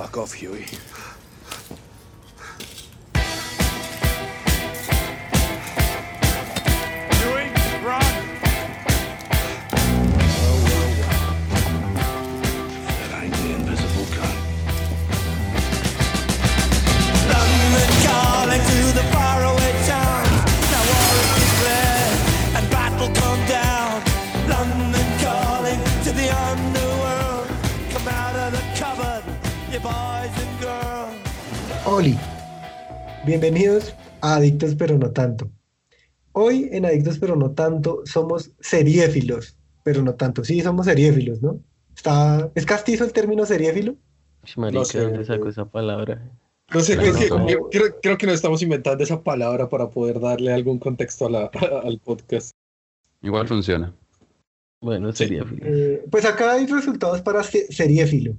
Fuck off, Huey. Bienvenidos a Adictos pero no tanto. Hoy en Adictos pero no tanto somos seriéfilos, pero no tanto. Sí, somos seriéfilos, ¿no? Está, ¿Es castizo el término seriéfilo? Marica, No sé, ¿dónde sacó esa palabra? No sé, creo que, No. creo, creo- creo que no estamos inventando esa palabra para poder darle algún contexto a la, al podcast. Igual funciona. Bueno, sería feliz. Eh, pues acá hay resultados para se- seriéfilo,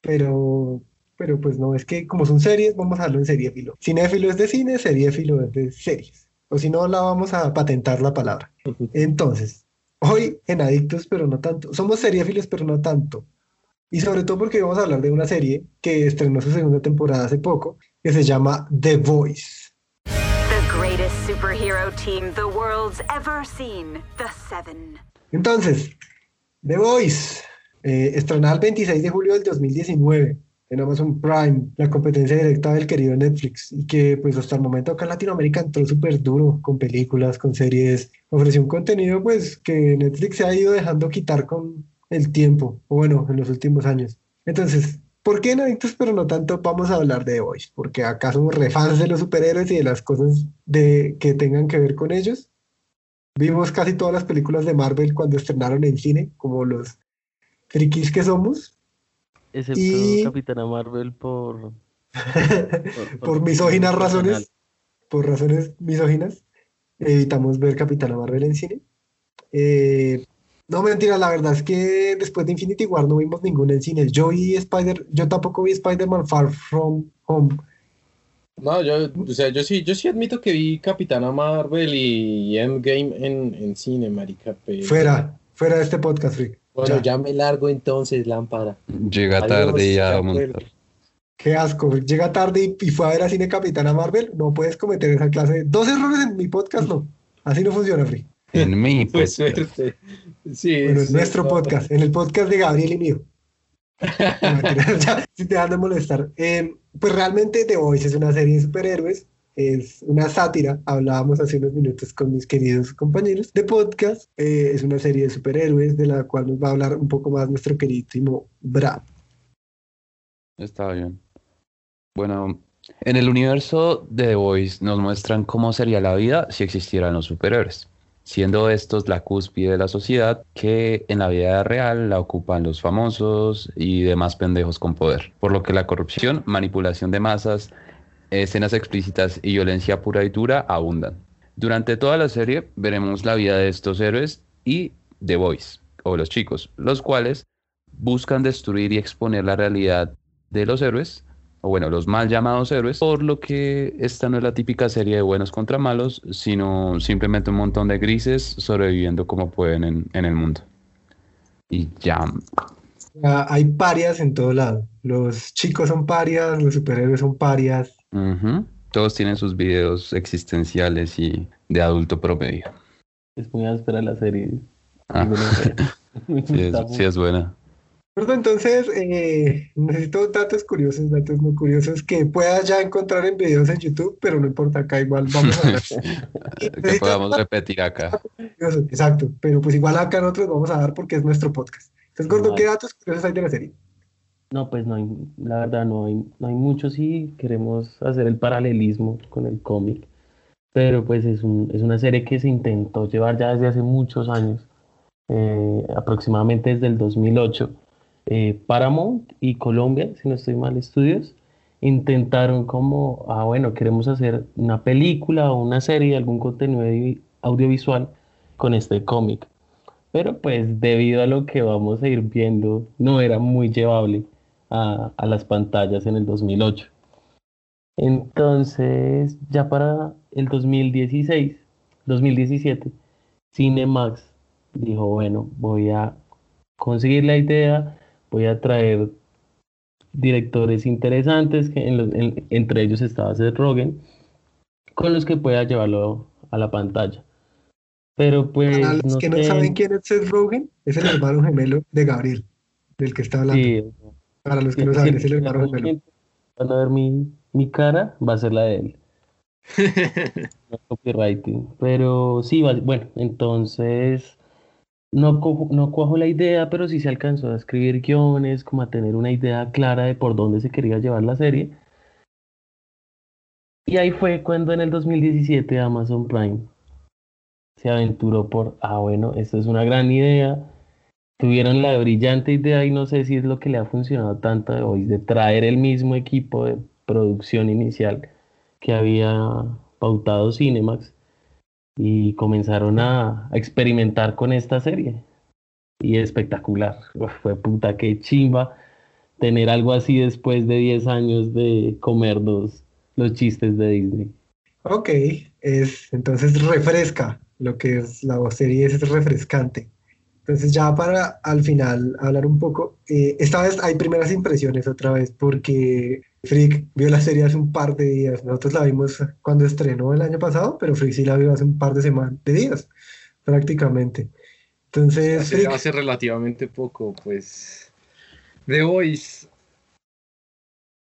pero, pero pues no, es que como son series, vamos a dejarlo en seriéfilo. Cinéfilo es de cine, seriéfilo es de series. O si no, la vamos a patentar la palabra. Entonces, hoy en Adictos, pero no tanto. Somos seriéfilos, pero no tanto. Y sobre todo porque vamos a hablar de una serie que estrenó su segunda temporada hace poco, que se llama The Voice. The greatest superhero team the world's ever seen. The Seven. Entonces, The Voice, eh, estrenada el 26 de julio del 2019 en Amazon Prime, la competencia directa del querido Netflix, y que pues hasta el momento acá en Latinoamérica entró súper duro con películas, con series, ofreció un contenido pues que Netflix se ha ido dejando quitar con el tiempo, o bueno, en los últimos años. Entonces, ¿por qué en Adictos pero no tanto vamos a hablar de Voice? Porque acá somos refans de los superhéroes y de las cosas de, que tengan que ver con ellos. Vimos casi todas las películas de Marvel cuando estrenaron en cine, como los frikis que somos, Excepto y- Capitana Marvel por... por misóginas personal. razones, por razones misóginas, evitamos ver Capitana Marvel en cine. Eh, no, mentira, la verdad es que después de Infinity War no vimos ninguna en cine. Yo vi Spider, yo tampoco vi Spider-Man Far From Home. No, yo, o sea, yo sí, yo sí admito que vi Capitana Marvel y Endgame en, en cine, marica, pero... Fuera, fuera de este podcast, Rick. Bueno, Ya. ya me largo entonces, lámpara. Llega Adiós, tarde y de a acuerdo. montar. Qué asco, llega tarde y, y fue a ver a cine Capitana Marvel. No puedes cometer esa clase de dos errores en mi podcast, no. Así no funciona, Rick. En mi Pues suerte. Sí, Bueno, en sí, nuestro no. podcast, en el podcast de Gabriel y mío. No, ya, si te dan de molestar. Eh, pues realmente The Voice es una serie de superhéroes, es una sátira, hablábamos hace unos minutos con mis queridos compañeros de podcast, eh, es una serie de superhéroes de la cual nos va a hablar un poco más nuestro queridísimo Brad. Está bien. Bueno, en el universo de The Voice nos muestran cómo sería la vida si existieran los superhéroes, siendo estos la cúspide de la sociedad que en la vida real la ocupan los famosos y demás pendejos con poder, por lo que la corrupción, manipulación de masas, escenas explícitas y violencia pura y dura abundan. Durante toda la serie veremos la vida de estos héroes y The Voice, o los chicos, los cuales buscan destruir y exponer la realidad de los héroes, o bueno, los mal llamados héroes, por lo que esta no es la típica serie de buenos contra malos, sino simplemente un montón de grises sobreviviendo como pueden en, en el mundo. Y ya, Ah, hay parias en todo lado. Los chicos son parias, los superhéroes son parias. Todos tienen sus videos existenciales y de adulto promedio. Es muy áspera la serie. Ah, sí, es, gusta sí es buena. Pero entonces, eh, necesito datos curiosos, datos no curiosos que puedas ya encontrar en videos en YouTube, pero no importa, acá igual vamos a hablar. que podamos repetir acá. Exacto, pero pues igual acá nosotros vamos a dar porque es nuestro podcast. Entonces, Gordo, ¿qué datos curiosos hay de la serie? No, pues no hay, la verdad no hay, no hay mucho si queremos hacer el paralelismo con el cómic, pero pues es, un, es una serie que se intentó llevar ya desde hace muchos años, eh, aproximadamente desde el 2008. Eh, Paramount y Colombia, si no estoy mal, estudios, intentaron como, ah, bueno, queremos hacer una película o una serie, algún contenido audio- audiovisual con este cómic. Pero pues debido a lo que vamos a ir viendo, no era muy llevable a, a las pantallas en el 2008. Entonces, ya para el 2016, 2017, Cinemax dijo, bueno, voy a conseguir la idea, voy a traer directores interesantes, que en los- en- entre ellos estaba Seth Rogen, con los que pueda llevarlo a la pantalla. Pero pues Para los no que no saben quién es Seth Rogen, es el hermano gemelo de Gabriel, del que está hablando. sí, Para los que no saben, es el hermano gemelo. Van a ver mi, mi cara, va a ser la de él. No copywriting. Pero sí, va- bueno, entonces no, cojo- no cuajo la idea, pero sí se alcanzó a escribir guiones, como a tener una idea clara de por dónde se quería llevar la serie. Y ahí fue cuando en el 2017 Amazon Prime se aventuró por, ah, bueno, esto es una gran idea. Tuvieron la brillante idea y no sé si es lo que le ha funcionado tanto de hoy, de traer el mismo equipo de producción inicial que había pautado Cinemax y comenzaron a, experimentar con esta serie. Y espectacular. Fue puta que chimba tener algo así después de 10 años de comernos los chistes de Disney. Ok, es, entonces refresca lo que es la serie, es refrescante. Entonces ya para al final hablar un poco, eh, esta vez hay primeras impresiones otra vez porque Frick vio la serie hace un par de días, nosotros la vimos cuando estrenó el año pasado, pero Frick sí la vio hace un par de semanas, de días prácticamente. Entonces, Hace, Frick, hace relativamente poco, pues. The Voice.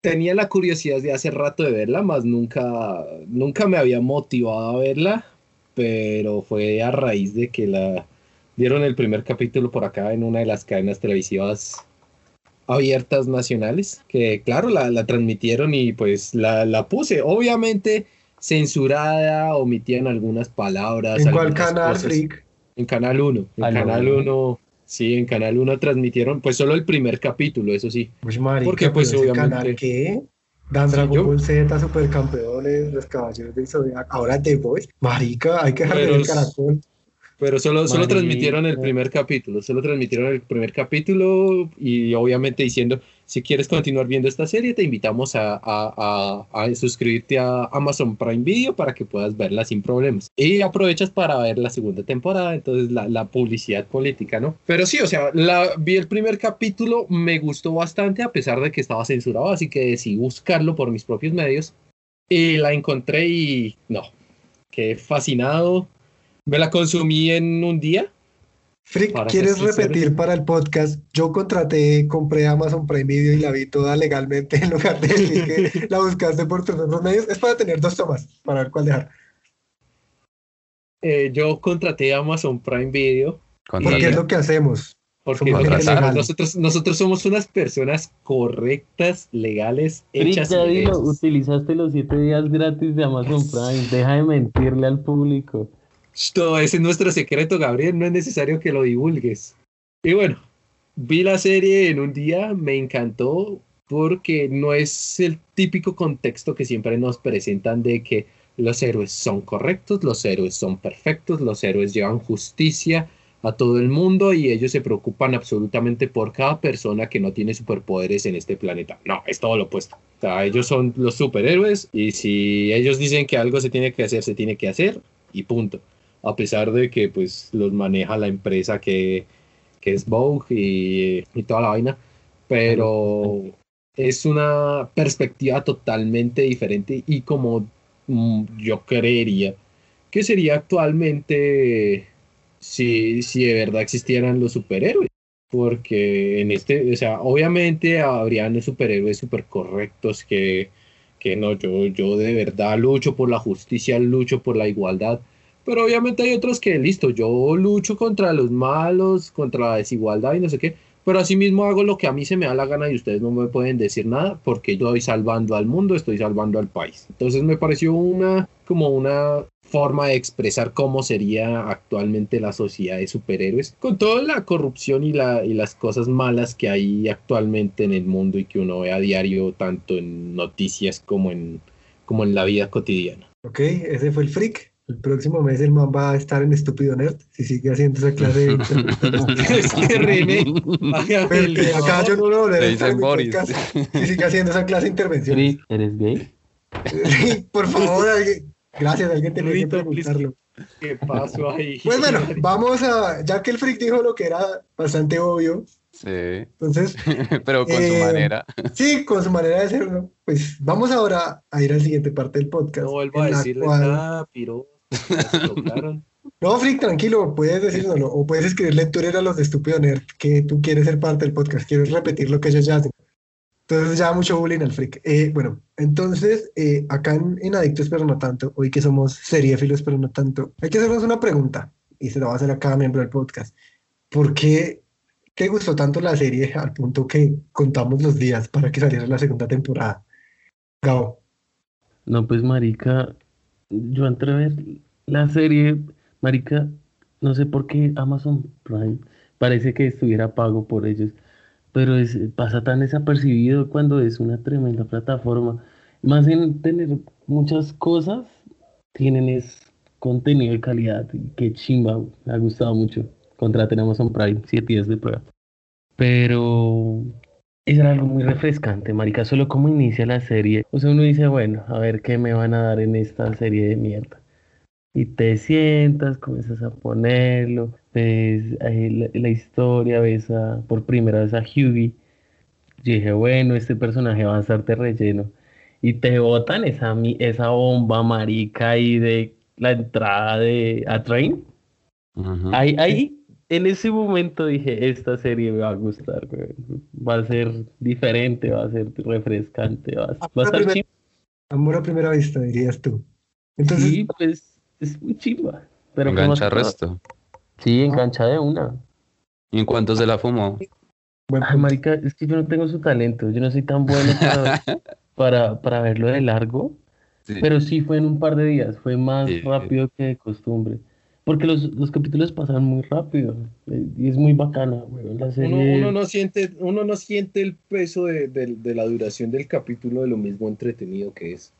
Tenía la curiosidad de hace rato de verla, más nunca, nunca me había motivado a verla, pero fue a raíz de que la dieron el primer capítulo por acá en una de las cadenas televisivas abiertas nacionales, que claro, la, la transmitieron y pues la, la puse. Obviamente censurada, omitían algunas palabras. ¿en cuál canal, cosas. En Canal 1. En Ah, Canal no. 1, sí, en Canal 1 transmitieron, pues solo el primer capítulo, eso sí. Uy, marica, Porque, pues, obviamente- canal, ¿qué? Dan Dragon Ball Z, Supercampeones, Los Caballeros del Zodiaco, ahora The Voice. Marica, hay que dejar es- caracol. Pero solo, solo transmitieron el primer capítulo, solo transmitieron el primer capítulo y obviamente diciendo, si quieres continuar viendo esta serie, te invitamos a, a- a- a suscribirte a Amazon Prime Video para que puedas verla sin problemas. Y aprovechas para ver la segunda temporada, entonces la, la publicidad política, ¿no? Pero sí, o sea, la, vi el primer capítulo, me gustó bastante a pesar de que estaba censurado, así que decidí buscarlo por mis propios medios y la encontré y no, quedé fascinado. Me la consumí en un día. Frick, ¿quieres repetir para el podcast? Yo contraté, compré Amazon Prime Video y la vi toda legalmente en lugar de decir que la buscaste por tus otros medios. Es para tener dos tomas, para ver cuál dejar. Eh, yo contraté Amazon Prime Video Porque es lo que hacemos. porque nosotros, nosotros, nosotros somos unas personas correctas, legales, Frick, hechas. ya y dilo, derechas. utilizaste los 7 días gratis de Amazon Prime. Deja de mentirle al público. Todo ese es nuestro secreto, Gabriel. No es necesario que lo divulgues. Y bueno, vi la serie en un día, me encantó porque no es el típico contexto que siempre nos presentan de que los héroes son correctos, los héroes son perfectos, los héroes llevan justicia a todo el mundo y ellos se preocupan absolutamente por cada persona que no tiene superpoderes en este planeta. No, es todo lo opuesto. Ellos son los superhéroes y si ellos dicen que algo se tiene que hacer, se tiene que hacer y punto a pesar de que pues los maneja la empresa que, que es Vogue y, toda la vaina, pero es una perspectiva totalmente diferente y como mm, yo creería que sería actualmente si, si de verdad existieran los superhéroes. Porque en este, o sea, obviamente habrían superhéroes super correctos que, que no, yo, yo de verdad lucho por la justicia, lucho por la igualdad, pero obviamente hay otros que, listo, yo lucho contra los malos, contra la desigualdad y no sé qué, pero asimismo hago lo que a mí se me da la gana y ustedes no me pueden decir nada porque yo estoy salvando al mundo, estoy salvando al país. Entonces me pareció una, como una forma de expresar cómo sería actualmente la sociedad de superhéroes, con toda la corrupción y, la, y las cosas malas que hay actualmente en el mundo y que uno ve a diario, tanto en noticias como en, como en la vida cotidiana. Ok, ese fue el Frick. El próximo mes el man va a estar en Estúpido Nerd si sigue haciendo esa clase de... es que René, Porque acá yo no lo Le a estar en Boris. Si sigue haciendo esa clase de intervenciones. Frick, ¿eres gay? Por favor, alguien. Gracias, alguien tenía que preguntarlo. ¿Qué pasó ahí? Pues bueno, vamos a, ya que el freak dijo lo que era bastante obvio, Sí, Entonces, pero con su Eh, manera. sí, con su manera de hacerlo. Pues vamos ahora a ir a la siguiente parte del podcast. No vuelvo a decirle cual- nada, piro. No, Frick, tranquilo, puedes decírnoslo. O puedes escribirle en Twitter a los de Estúpido Nerd que tú quieres ser parte del podcast, quieres repetir lo que ellos ya hacen. Entonces ya mucho bullying al Frick. Eh, bueno, entonces eh, acá en, en Adictos pero no tanto, hoy que somos seriéfilos pero no tanto, hay que hacernos una pregunta y se la va a hacer a cada miembro del podcast. ¿Por qué te gustó tanto la serie al punto que contamos los días para que saliera la segunda temporada? Gabo. No, pues marica, yo entré a ver la serie, marica, no sé por qué Amazon Prime parece que estuviera pago por ellos, pero es, pasa tan desapercibido cuando es una tremenda plataforma. Más en tener muchas cosas, tienen es contenido de calidad, qué chimba, me ha gustado mucho. Contraten Amazon Prime, 7 días de prueba. Pero era algo muy refrescante, marica, solo como inicia la serie. O sea, uno dice, bueno, a ver qué me van a dar en esta serie de mierda. Y te sientas, comienzas a ponerlo, ves eh, la, la historia, ves a- por primera vez a Hughie. Yo dije, bueno, este personaje va a estar de relleno. Y te botan esa, mi- esa bomba marica ahí de la entrada de A Train. Ahí, ahí, en ese momento dije, esta serie me va a gustar, güey. Va a ser diferente, va a ser refrescante, va a, va a estar primera- chimba. Amor a primera vista, dirías tú. Entonces, Sí, pues es muy chimba. Pero Engancha todo- resto. Sí, engancha de una. ¿Y en cuánto se la fumó? buen Ay, marica, es que yo no tengo su talento. Yo no soy tan bueno para, para, para verlo de largo. Sí. Pero sí fue en un par de días. Fue más Sí. rápido que de costumbre. Porque los, los capítulos pasan muy rápido. Y es muy bacana, güey. La Uno, serie... uno no siente, uno no siente el peso de, de- de la duración del capítulo de lo mismo entretenido que es.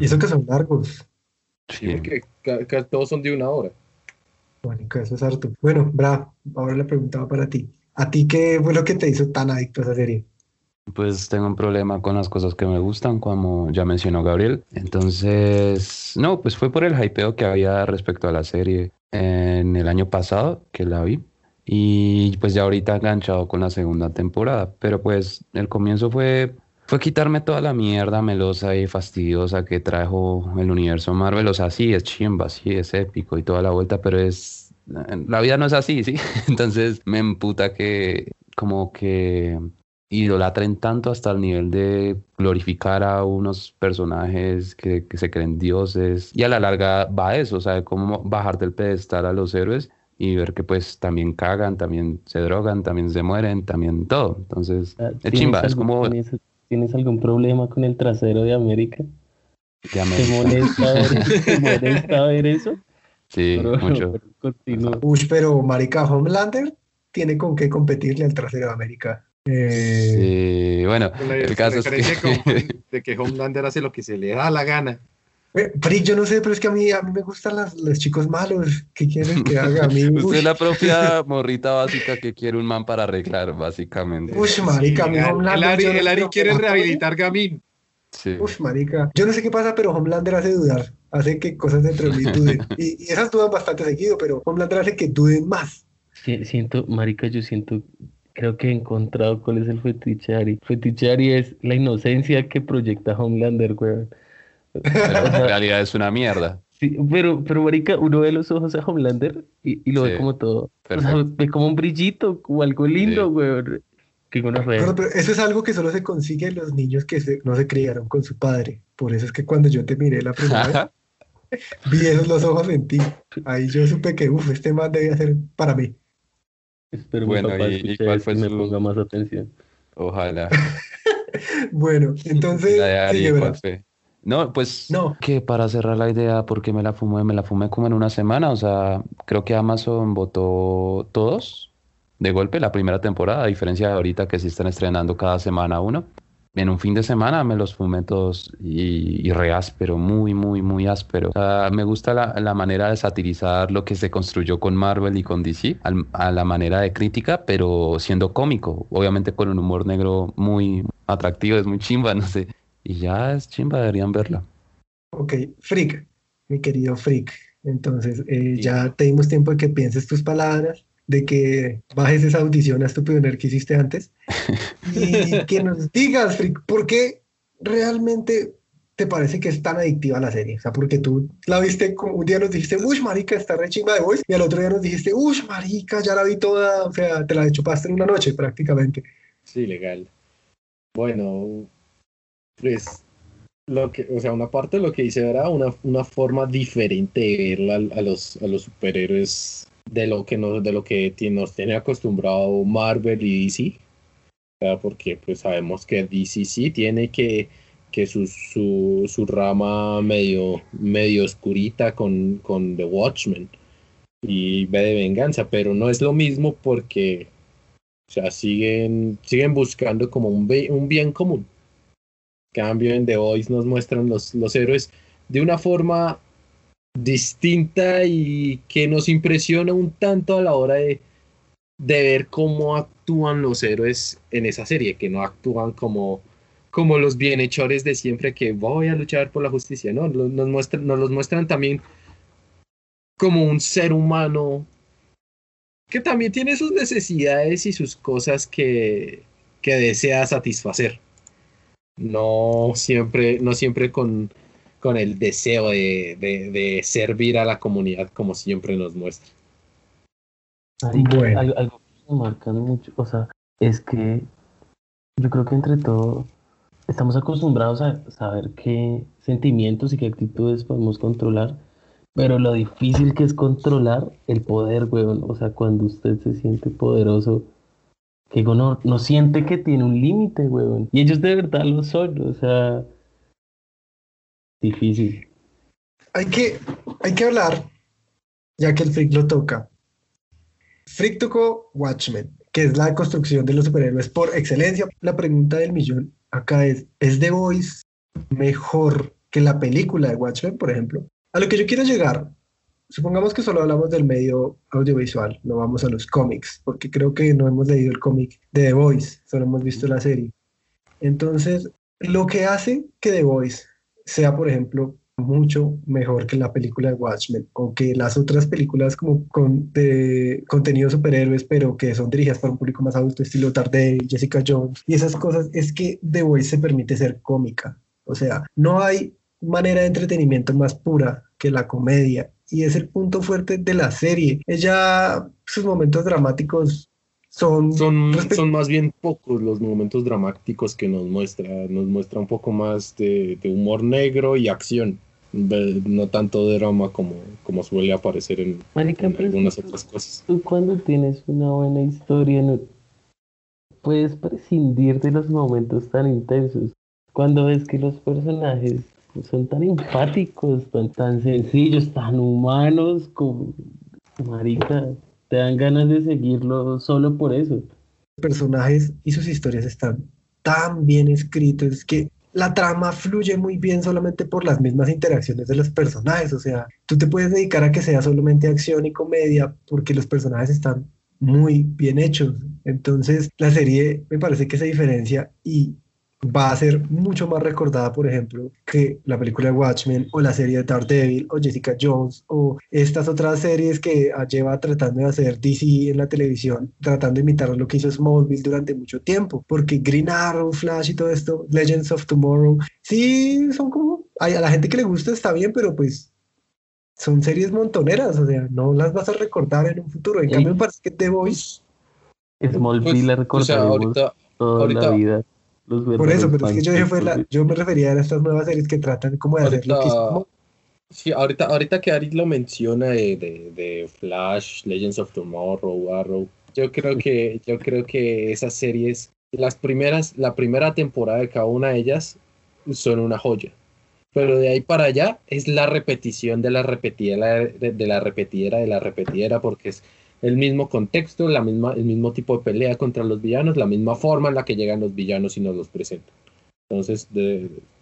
Y eso que son largos. Sí. Porque ca- ca- todos son de una hora. Mónica, eso es harto. Bueno, Bra, ahora la pregunta va para ti. ¿A ti qué fue lo que te hizo tan adicto a esa serie? Pues tengo un problema con las cosas que me gustan, como ya mencionó Gabriel. Entonces, no, pues fue por el hypeo que había respecto a la serie en el año pasado que la vi. Y pues ya ahorita enganchado con la segunda temporada. Pero pues el comienzo fue, fue quitarme toda la mierda melosa y fastidiosa que trajo el universo Marvel. O sea, sí, es chimba, sí, es épico y toda la vuelta, pero es... La vida no es así, ¿sí? Entonces me emputa que como que idolatren tanto hasta el nivel de glorificar a unos personajes que, que se creen dioses y a la larga va eso, o sea, cómo bajar del pedestal a los héroes y ver que pues también cagan, también se drogan, también se mueren, también todo. Entonces, es ¿tienes chimba, es algún- como ¿tienes, tienes algún problema con el trasero de América? de ¿Te América. molesta ver, te molesta ver eso? Sí, Pero- mucho. pero continúa. Uy, pero Marica Homelander tiene con qué competirle al trasero de América. Eh, Sí, bueno, la el caso es que... de que Homelander hace lo que se le da la gana. eh, yo no sé, pero es que a mí, a mí me gustan las- los chicos malos. ¿Qué quieren que haga? A mí, Usted uy, es la propia morrita básica que quiere un man para arreglar, básicamente. uy, Marica, mí el, Homelander. Ari, el Ari quiere rehabilitar Gamín. Sí. Uf, marica. Yo no sé qué pasa, pero Homelander hace dudar. Hace que cosas dentro de mí duden. Y, y esas dudan bastante seguido, pero Homelander hace que duden más. Si- Siento, marica, yo siento, creo que he encontrado cuál es el fetiche Ari. Fetiche Ari es la inocencia que proyecta Homelander, güey. Pero en realidad es una mierda. Sí, pero, pero marica, uno ve los ojos a Homelander y, y lo ve como todo. O sea, perfecto. ve como un brillito, como algo lindo, Sí. güey. Que uno Pero, pero eso es algo que solo se consigue en los niños que se- no se criaron con su padre. Por eso es que cuando yo te miré la primera vez, vi esos los ojos en ti. Ahí yo supe que, uff, este man debía ser para mí. Espero Bueno, mi papá ¿y- y escuche cuál esto fue y me ponga más atención. Ojalá. Bueno, entonces, La de Ari, sigue, ¿cuál ¿verdad? fue? No, pues No. que para cerrar la idea, porque me la fumé, me la fumé como en una semana, o sea, creo que Amazon votó todos de golpe la primera temporada, a diferencia de ahorita que se están estrenando cada semana uno. En un fin de semana me los fumé todos y, y re áspero, muy, muy, muy áspero. O sea, me gusta la, la manera de satirizar lo que se construyó con Marvel y con DC, al- a la manera de crítica, pero siendo cómico, obviamente con un humor negro muy atractivo, es muy chimba, no sé. Y ya es chimba, deberían verla. Ok, Freak, mi querido Freak. Entonces, eh, Sí. ya te dimos tiempo de que pienses tus palabras de que bajes esa audición a Estúpido Nerd que hiciste antes y que nos digas, Frick, ¿por qué realmente te parece que es tan adictiva la serie? O sea, porque tú la viste, como un día nos dijiste, uy, marica, está re chimba de voz, y al otro día nos dijiste, uy, marica, ya la vi toda, o sea, te la chupaste en una noche prácticamente. Sí, legal. Bueno, pues lo que, o sea, una parte de lo que hice era una, una forma diferente de ver a, a los, a los superhéroes de lo que nos, de lo que nos tiene acostumbrado Marvel y DC. Porque pues sabemos que DC sí tiene que, que su, su, su rama medio, medio oscurita con, con The Watchmen y ve de venganza, pero no es lo mismo porque o sea, siguen, siguen buscando como un, un bien común. Cambio, en The Voice nos muestran los, los héroes de una forma distinta y que nos impresiona un tanto a la hora de, de ver cómo actúan los héroes en esa serie, que no actúan como, como los bienhechores de siempre que voy a luchar por la justicia, ¿no? Nos, muestran, los muestran también como un ser humano que también tiene sus necesidades y sus cosas que, que desea satisfacer. No siempre, no siempre con, con el deseo de, de- de servir a la comunidad como siempre nos muestra. Marica, Bueno. algo, algo que me marca mucho, o sea, es que yo creo que entre todo estamos acostumbrados a saber qué sentimientos y qué actitudes podemos controlar, pero lo difícil que es controlar el poder, weón. O sea, cuando usted se siente poderoso, que no, no siente que tiene un límite, weón. Y ellos de verdad lo son, o sea, difícil. Hay que, hay que hablar, ya que el Frick lo toca. Frick tocó Watchmen, que es la construcción de los superhéroes por excelencia. La pregunta del millón acá es, ¿es The Voice mejor que la película de Watchmen, por ejemplo? A lo que yo quiero llegar, supongamos que solo hablamos del medio audiovisual, no vamos a los cómics, porque creo que no hemos leído el cómic de The Voice, solo hemos visto la serie. Entonces, lo que hace que The Voice sea, por ejemplo, mucho mejor que la película de Watchmen o que las otras películas como con de contenido superhéroes pero que son dirigidas para un público más adulto estilo Daredevil, Jessica Jones y esas cosas es que The Voice se permite ser cómica. O sea no hay manera de entretenimiento más pura que la comedia y es el punto fuerte de la serie. Ella sus momentos dramáticos son Son, son más bien pocos los momentos dramáticos que nos muestra. Nos muestra un poco más de, de humor negro y acción. No tanto drama como, como suele aparecer en, Marica, algunas tú- otras cosas. Tú cuando tienes una buena historia no puedes prescindir de los momentos tan intensos. Cuando ves que los personajes son tan empáticos, tan, tan sencillos, tan humanos, como marica, te dan ganas de seguirlo solo por eso. personajes y sus historias están tan bien escritos que la trama fluye muy bien solamente por las mismas interacciones de los personajes. O sea, tú te puedes dedicar a que sea solamente acción y comedia porque los personajes están muy bien hechos. Entonces, la serie me parece que se diferencia y va a ser mucho más recordada, por ejemplo, que la película de Watchmen o la serie de Daredevil o Jessica Jones o estas otras series que ah, lleva tratando de hacer DC en la televisión, tratando de imitar lo que hizo Smallville durante mucho tiempo, porque Green Arrow, Flash y todo esto, Legends of Tomorrow, sí son como, ay, a la gente que le gusta está bien, pero pues son series montoneras, o sea, no las vas a recordar en un futuro. En Sí. cambio, me parece que The Voice Smallville la Pues, o sea, recordaremos ahorita, toda ahorita- la vida. Los por eso, pero es que yo dije fue la, yo me refería a estas nuevas series que tratan como de hacer lo que ahorita, sí, ahorita, ahorita que Ari lo menciona de, de, de Flash, Legends of Tomorrow, Arrow, yo creo que, yo creo que esas series, las primeras, la primera temporada de cada una de ellas son una joya. Pero de ahí para allá es la repetición de la repetidera, de, de la repetidera, de la repetidera, porque es el mismo contexto, la misma, el mismo tipo de pelea contra los villanos, la misma forma en la que llegan los villanos y nos los presentan. Entonces,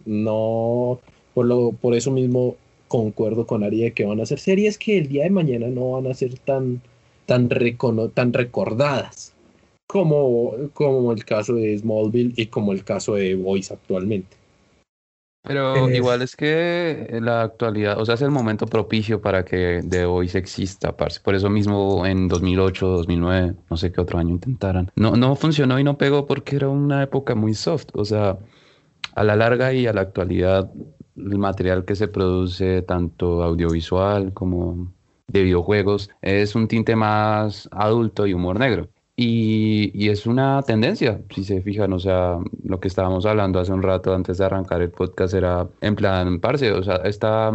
no, por, lo, por eso mismo concuerdo con Ari de que van a ser series que el día de mañana no van a ser tan, tan, recono- tan recordadas como, como el caso de Smallville y como el caso de Voice actualmente. Pero igual es que la actualidad, o sea, es el momento propicio para que The Voice exista, parce. Por eso mismo en 2008, 2009, no sé qué otro año intentaran. No, no funcionó y no pegó porque era una época muy soft. O sea, a la larga y a la actualidad, el material que se produce, tanto audiovisual como de videojuegos, es un tinte más adulto y humor negro. Y, es una tendencia, si se fijan, o sea, lo que estábamos hablando hace un rato antes de arrancar el podcast era en plan, parce, o sea, está,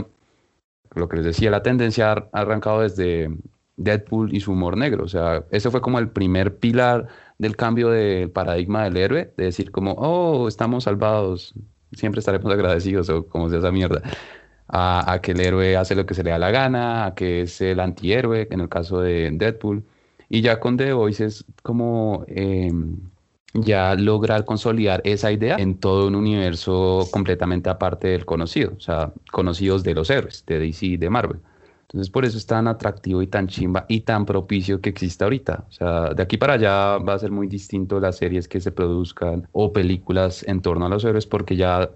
lo que les decía, la tendencia ha arrancado desde Deadpool y su humor negro, o sea, ese fue como el primer pilar del cambio del paradigma del héroe, de decir como, oh, estamos salvados, siempre estaremos agradecidos o como sea esa mierda. A, a que el héroe hace lo que se le da la gana, a que es el antihéroe, en el caso de Deadpool. Y ya con The Voice es como eh, ya lograr consolidar esa idea en todo un universo completamente aparte del conocido, o sea, conocidos de los héroes, de DC y de Marvel. Entonces por eso es tan atractivo y tan chimba y tan propicio que existe ahorita. O sea, de aquí para allá va a ser muy distinto las series que se produzcan o películas en torno a los héroes porque ya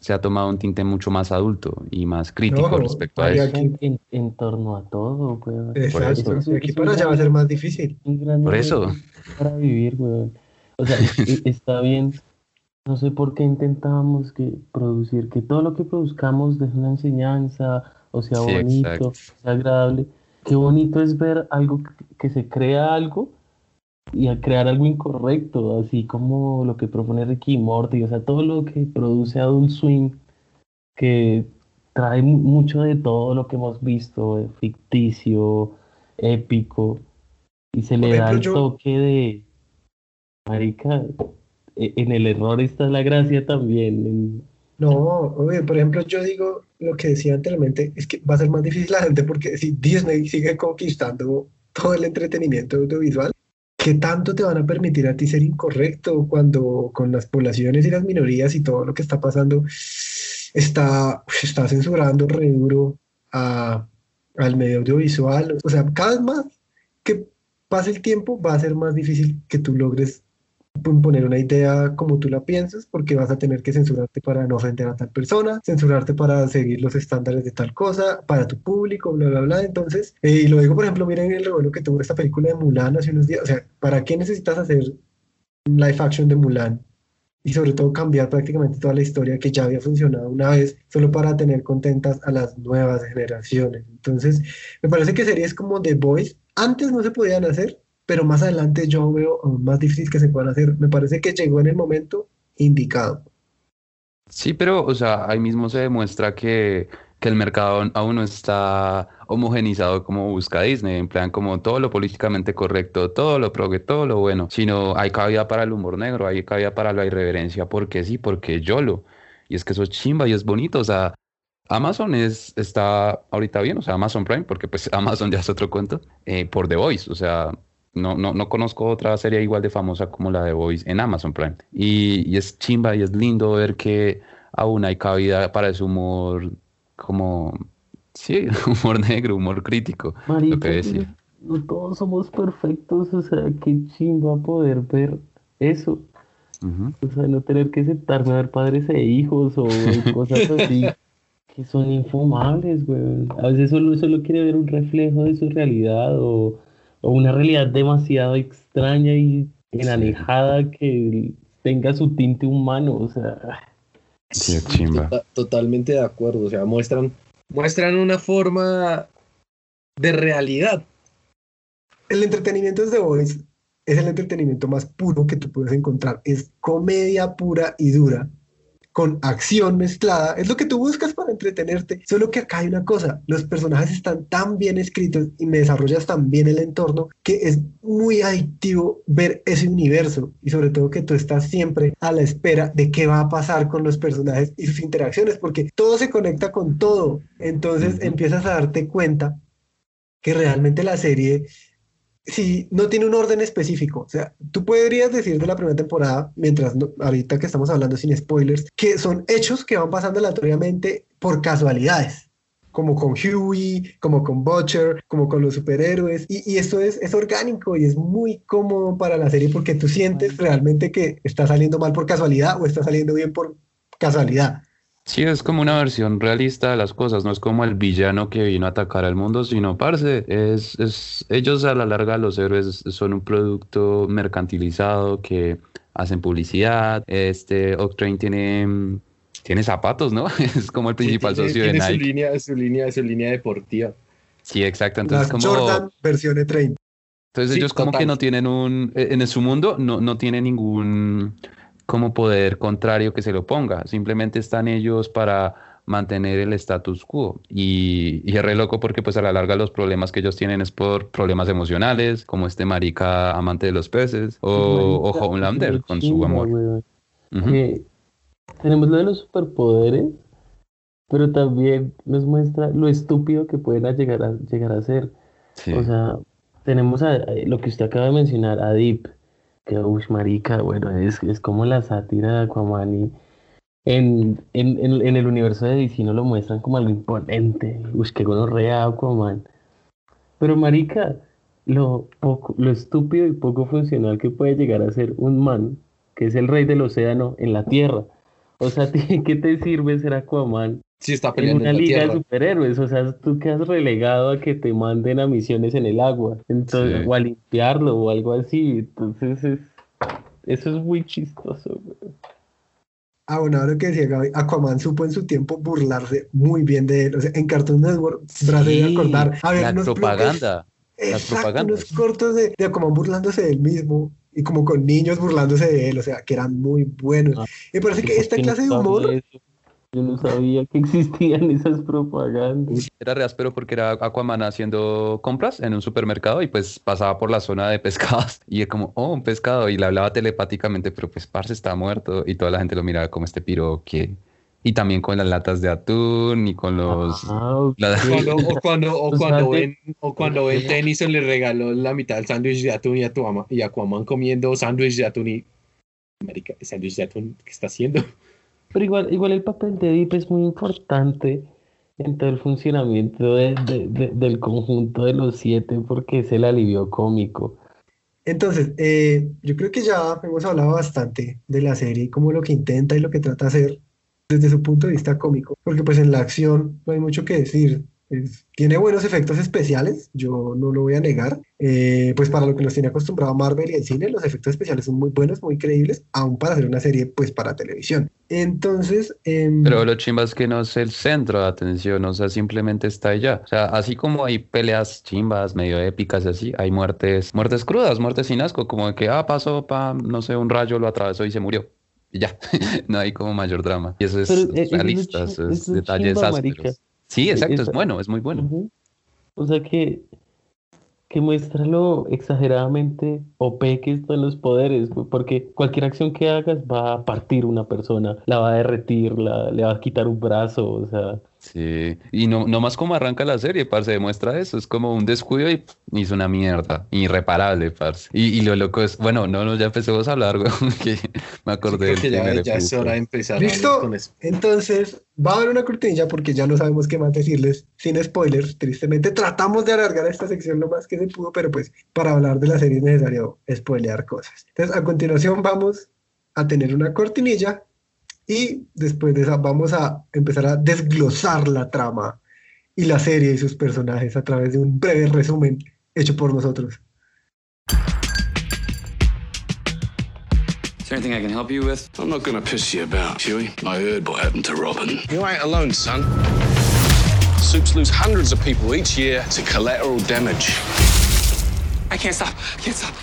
se ha tomado un tinte mucho más adulto y más crítico No, respecto a eso. aquí- En, en- en torno a todo, weón. Exacto. eso- de aquí eso para allá va a ser más difícil. Por eso. Para vivir, weón. O sea, está bien. No sé por qué intentábamos que producir, que todo lo que produzcamos deje una enseñanza, o sea Sí, bonito, exacto. sea agradable. Qué bonito es ver algo que, que se crea algo y a crear algo incorrecto, así como lo que propone Ricky Morty, o sea, todo lo que produce Adult Swim, que trae mu- mucho de todo lo que hemos visto, eh, ficticio, épico, y se le da el yo- toque de, marica, e- en el error está la gracia también, en- No, oye, por ejemplo, yo digo lo que decía anteriormente, es que va a ser más difícil la gente porque si Disney sigue conquistando todo el entretenimiento audiovisual, ¿qué tanto te van a permitir a ti ser incorrecto cuando con las poblaciones y las minorías y todo lo que está pasando está, censurando re duro a- al medio audiovisual? O sea, cada vez más que pase el tiempo va a ser más difícil que tú logres imponer una idea como tú la piensas, porque vas a tener que censurarte para no ofender a tal persona, censurarte para seguir los estándares de tal cosa, para tu público, bla, bla, bla. Entonces, eh, y lo digo, por ejemplo, miren el revuelo que tuvo esta película de Mulan hace unos días. O sea, ¿para qué necesitas hacer live action de Mulan? Y sobre todo cambiar prácticamente toda la historia que ya había funcionado una vez, solo para tener contentas a las nuevas generaciones. Entonces, me parece que series como The Voice antes no se podían hacer, pero más adelante yo veo más difícil que se puedan hacer. Me parece que llegó en el momento indicado. Sí, pero, o sea, ahí mismo se demuestra que, que el mercado aún no está homogenizado como busca Disney, en plan como todo lo políticamente correcto, todo lo progre, todo lo bueno, sino hay cabida para el humor negro, hay cabida para la irreverencia, porque sí, porque YOLO. Y es que eso es chimba y es bonito, o sea, Amazon es, está ahorita bien, o sea, Amazon Prime, porque pues Amazon ya es otro cuento, eh, por The Voice, o sea, no, no, no conozco otra serie igual de famosa como la de Voice en Amazon Prime. Y, y es chimba y es lindo ver que aún hay cabida para ese humor como, sí, humor negro, humor crítico, lo Marica, que decía. no, todos somos perfectos, o sea, qué chimba poder ver eso. O sea, no tener que sentarme a ver padres e hijos o cosas así que son infumables, güey. A veces solo, solo quiere ver un reflejo de su realidad o, o una realidad demasiado extraña y enanejada que tenga su tinte humano, o sea, Sí, es chimba. Tota- totalmente de acuerdo. O sea, muestran, muestran una forma de realidad. El entretenimiento de The Voice es el entretenimiento más puro que tú puedes encontrar. Es comedia pura y dura, con acción mezclada. Es lo que tú buscas para entretenerte. Solo que acá hay una cosa, los personajes están tan bien escritos y me desarrollas tan bien el entorno que es muy adictivo ver ese universo y sobre todo que tú estás siempre a la espera de qué va a pasar con los personajes y sus interacciones, porque todo se conecta con todo. Entonces empiezas a darte cuenta que realmente la serie si no tiene un orden específico. O sea, tú podrías decir de la primera temporada, mientras no- ahorita que estamos hablando sin spoilers, que son hechos que van pasando aleatoriamente por casualidades. Como con Huey, como con Butcher, como con los superhéroes. Y, y esto es, es orgánico y es muy cómodo para la serie porque tú sientes realmente que está saliendo mal por casualidad o está saliendo bien por casualidad. Sí, es como una versión realista de las cosas, no es como el villano que vino a atacar al mundo, sino, parce, es, es, ellos a la larga, los héroes, son un producto mercantilizado que hacen publicidad. Este Octane tiene, tiene zapatos, ¿no? Es como el principal Sí, tiene- socio de tiene Nike. Su línea, su, línea, su línea deportiva. Sí, exacto. Las Entonces, como, Jordan versión E30. entonces Sí, ellos como total. que no tienen un, eh, en su mundo no, no tienen ningún como poder contrario que se lo ponga. Simplemente están ellos para mantener el status quo. Y, y es re loco porque pues a la larga los problemas que ellos tienen es por problemas emocionales, como este marica amante de los peces, o, o Marica, Homelander lo con su amor. tenemos lo de los superpoderes, pero también nos muestra lo estúpido que pueden llegar a llegar a ser. Sí. O sea, tenemos a, a lo que usted acaba de mencionar, a Deep, que uff, marica, bueno, es, es como la sátira de Aquaman y en, en, en, el universo de DC no lo muestran como algo imponente, uff, que gonorrea Aquaman. Pero marica, lo poco, lo estúpido y poco funcional que puede llegar a ser un man, que es el rey del océano en la tierra. O sea, ¿qué te sirve ser Aquaman Sí, está en peleando una en la liga de superhéroes, o sea, tú quedas relegado a que te manden a misiones en el agua, entonces, Sí. o a limpiarlo o algo así, entonces es, eso es muy chistoso, güey. Ah, bueno, ahora que decía Gaby, Aquaman supo en su tiempo burlarse muy bien de él. O sea, en Cartoon Network, Sí, de acordar. A ver, la propaganda. las Exacto, propagandas. unos cortos de, de Aquaman burlándose de él mismo y como con niños burlándose de él, o sea, que eran muy buenos. Ah, Me parece que ¿Por esta clase de humor, eso? Yo no sabía que existían esas propagandas. Era re áspero porque era Aquaman haciendo compras en un supermercado y pues pasaba por la zona de pescados y es como, oh, un pescado y le hablaba telepáticamente, pero pues parce está muerto y toda la gente lo miraba como este piro que... Y también con las latas de atún y con los... Ah, la- Cuando, o cuando, o cuando ven, o cuando ven Tennyson le regaló la mitad del sándwich de atún y, a tu ama- y Aquaman comiendo sándwich de atún y marica, ¿el sándwich de atún que está haciendo? Pero igual, igual el papel de Deep es muy importante en todo el funcionamiento de- de- de- del conjunto de los siete porque es el alivio cómico. Entonces, eh, yo creo que ya hemos hablado bastante de la serie, como lo que intenta y lo que trata de hacer desde su punto de vista cómico, porque pues en la acción no hay mucho que decir. Es- tiene buenos efectos especiales, yo no lo voy a negar. Eh, pues para lo que nos tiene acostumbrado Marvel y el cine, los efectos especiales son muy buenos, muy creíbles, aún para hacer una serie pues para televisión. Entonces, em, Pero lo chimba es que no es el centro de atención, o sea, simplemente está allá. O sea, así como hay peleas chimbas, medio épicas y así, hay muertes, muertes crudas, muertes sin asco, como de que, ah, pasó, pa, no sé, un rayo lo atravesó y se murió. Y ya, no hay como mayor drama. Y eso es Pero, eh, es realista, chi- eso es detalles chimba, ásperos. Sí, exacto, es bueno, es muy bueno. O sea que, que muestra lo exageradamente OP que están los poderes, porque cualquier acción que hagas va a partir una persona, la va a derretir, la, le va a quitar un brazo, o sea, Sí, y no, no más como arranca la serie, parce, demuestra eso, es como un descuido y hizo una mierda, irreparable, parce. Y, y lo loco es, bueno, no, no, ya empecemos a hablar, güey, que me acordé del que ya, ya es hora de empezar ¿Listo? con eso. Entonces, va a haber una cortinilla porque ya no sabemos qué más decirles sin spoilers. Tristemente, tratamos de alargar esta sección lo más que se pudo, pero pues para hablar de la serie es necesario spoilear cosas. Entonces, a continuación vamos a tener una cortinilla y después de esa vamos a empezar a desglosar la trama y la serie y sus personajes a través de un breve resumen hecho por nosotros. Is there anything I can help you with? I'm not gonna piss you about, Huey. I heard what happened to Robin. You ain't alone, son. Soups lose hundreds of people each year to collateral damage. I can't stop. I can't stop.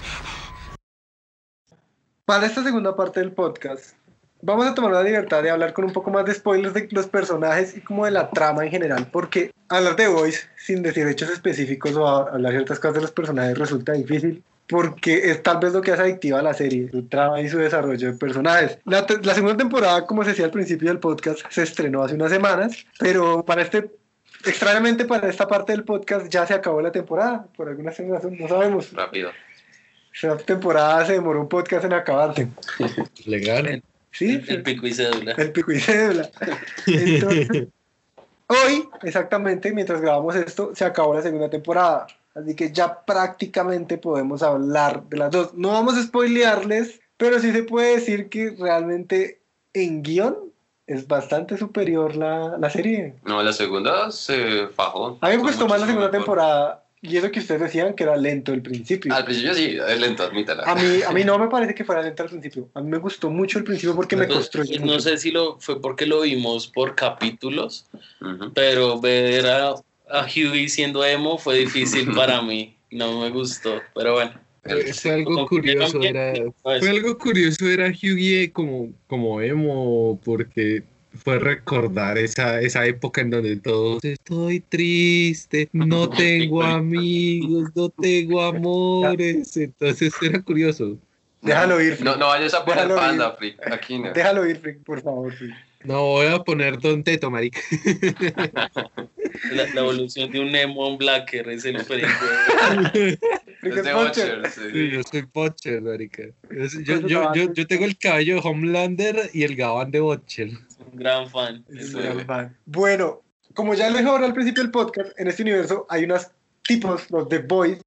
Para esta segunda parte del podcast, vamos a tomar la libertad de hablar con un poco más de spoilers de los personajes y como de la trama en general, porque hablar de Voice sin decir hechos específicos o hablar ciertas cosas de los personajes resulta difícil. Porque es tal vez lo que hace adictiva a la serie, su trama y su desarrollo de personajes. La, la segunda temporada, como se decía al principio del podcast, se estrenó hace unas semanas, pero para este, extrañamente para esta parte del podcast ya se acabó la temporada, por alguna razón, no sabemos. Rápido. Esta temporada se demoró un podcast en acabarse. Legal. Sí, el pico y cédula. el pico y cédula. Entonces, hoy, exactamente, mientras grabamos esto, se acabó la segunda temporada. Así que ya prácticamente podemos hablar de las dos. No vamos a spoilearles, pero sí se puede decir que realmente en guion es bastante superior la, la serie. No, la segunda se fajó. A mí me gustó más la segunda mejor. temporada y eso que ustedes decían que era lento el principio. Al principio sí, es lento, admítala. A mí, a mí no me parece que fuera lento al principio. A mí me gustó mucho el principio porque me construyó. no mucho. sé si lo fue porque lo vimos por capítulos, pero ver a, a Hughie siendo emo fue difícil para mí. No me gustó, pero bueno. Fue fue algo curioso, era, fue algo curioso era Hughie como, como emo, porque fue recordar esa, esa época en donde todos estoy triste, no tengo amigos, no tengo amores, entonces era curioso. Déjalo ir, No, no vayas a poner Déjalo panda, ir. Frick, aquí no. Déjalo ir, Frick, por favor. Frick. No voy a poner Don Teto, marica. La, la evolución de un emo a un blacker es el perico. Frick Es es de Butcher. Watcher, Sí, sí. yo soy Butcher, marica. Yo, yo, yo, yo tengo el cabello de Homelander y el gabán de Butcher. Un gran fan. Es un gran fan. Bueno, como ya les dije ahora al principio del podcast, en este universo hay unos tipos, los The Boys,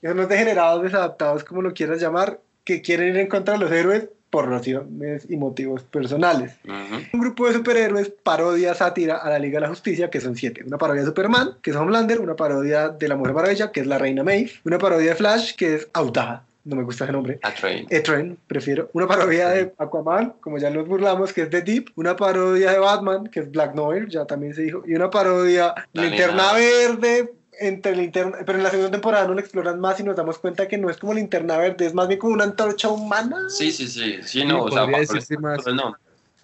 que son los degenerados, desadaptados, como lo quieras llamar, que quieren ir en contra de los héroes por razones y motivos personales. Ujú. Un grupo de superhéroes parodia sátira a la Liga de la Justicia, que son siete. Una parodia de Superman, que es Homelander, una parodia de la Mujer Maravilla, que es la Reina Maeve, una parodia de Flash, que es Audaha, no me gusta ese nombre, A Train. E-Train, prefiero. Una parodia de Aquaman, como ya nos burlamos, que es The Deep. Una parodia de Batman, que es Black Noir, ya también se dijo. Y una parodia La Linterna. Verde, entre linterna, pero en la segunda temporada no lo exploran más y nos damos cuenta que no es como Linterna Verde, es más bien como una antorcha humana. Sí, sí, sí. Sí, no, o sea, el- más.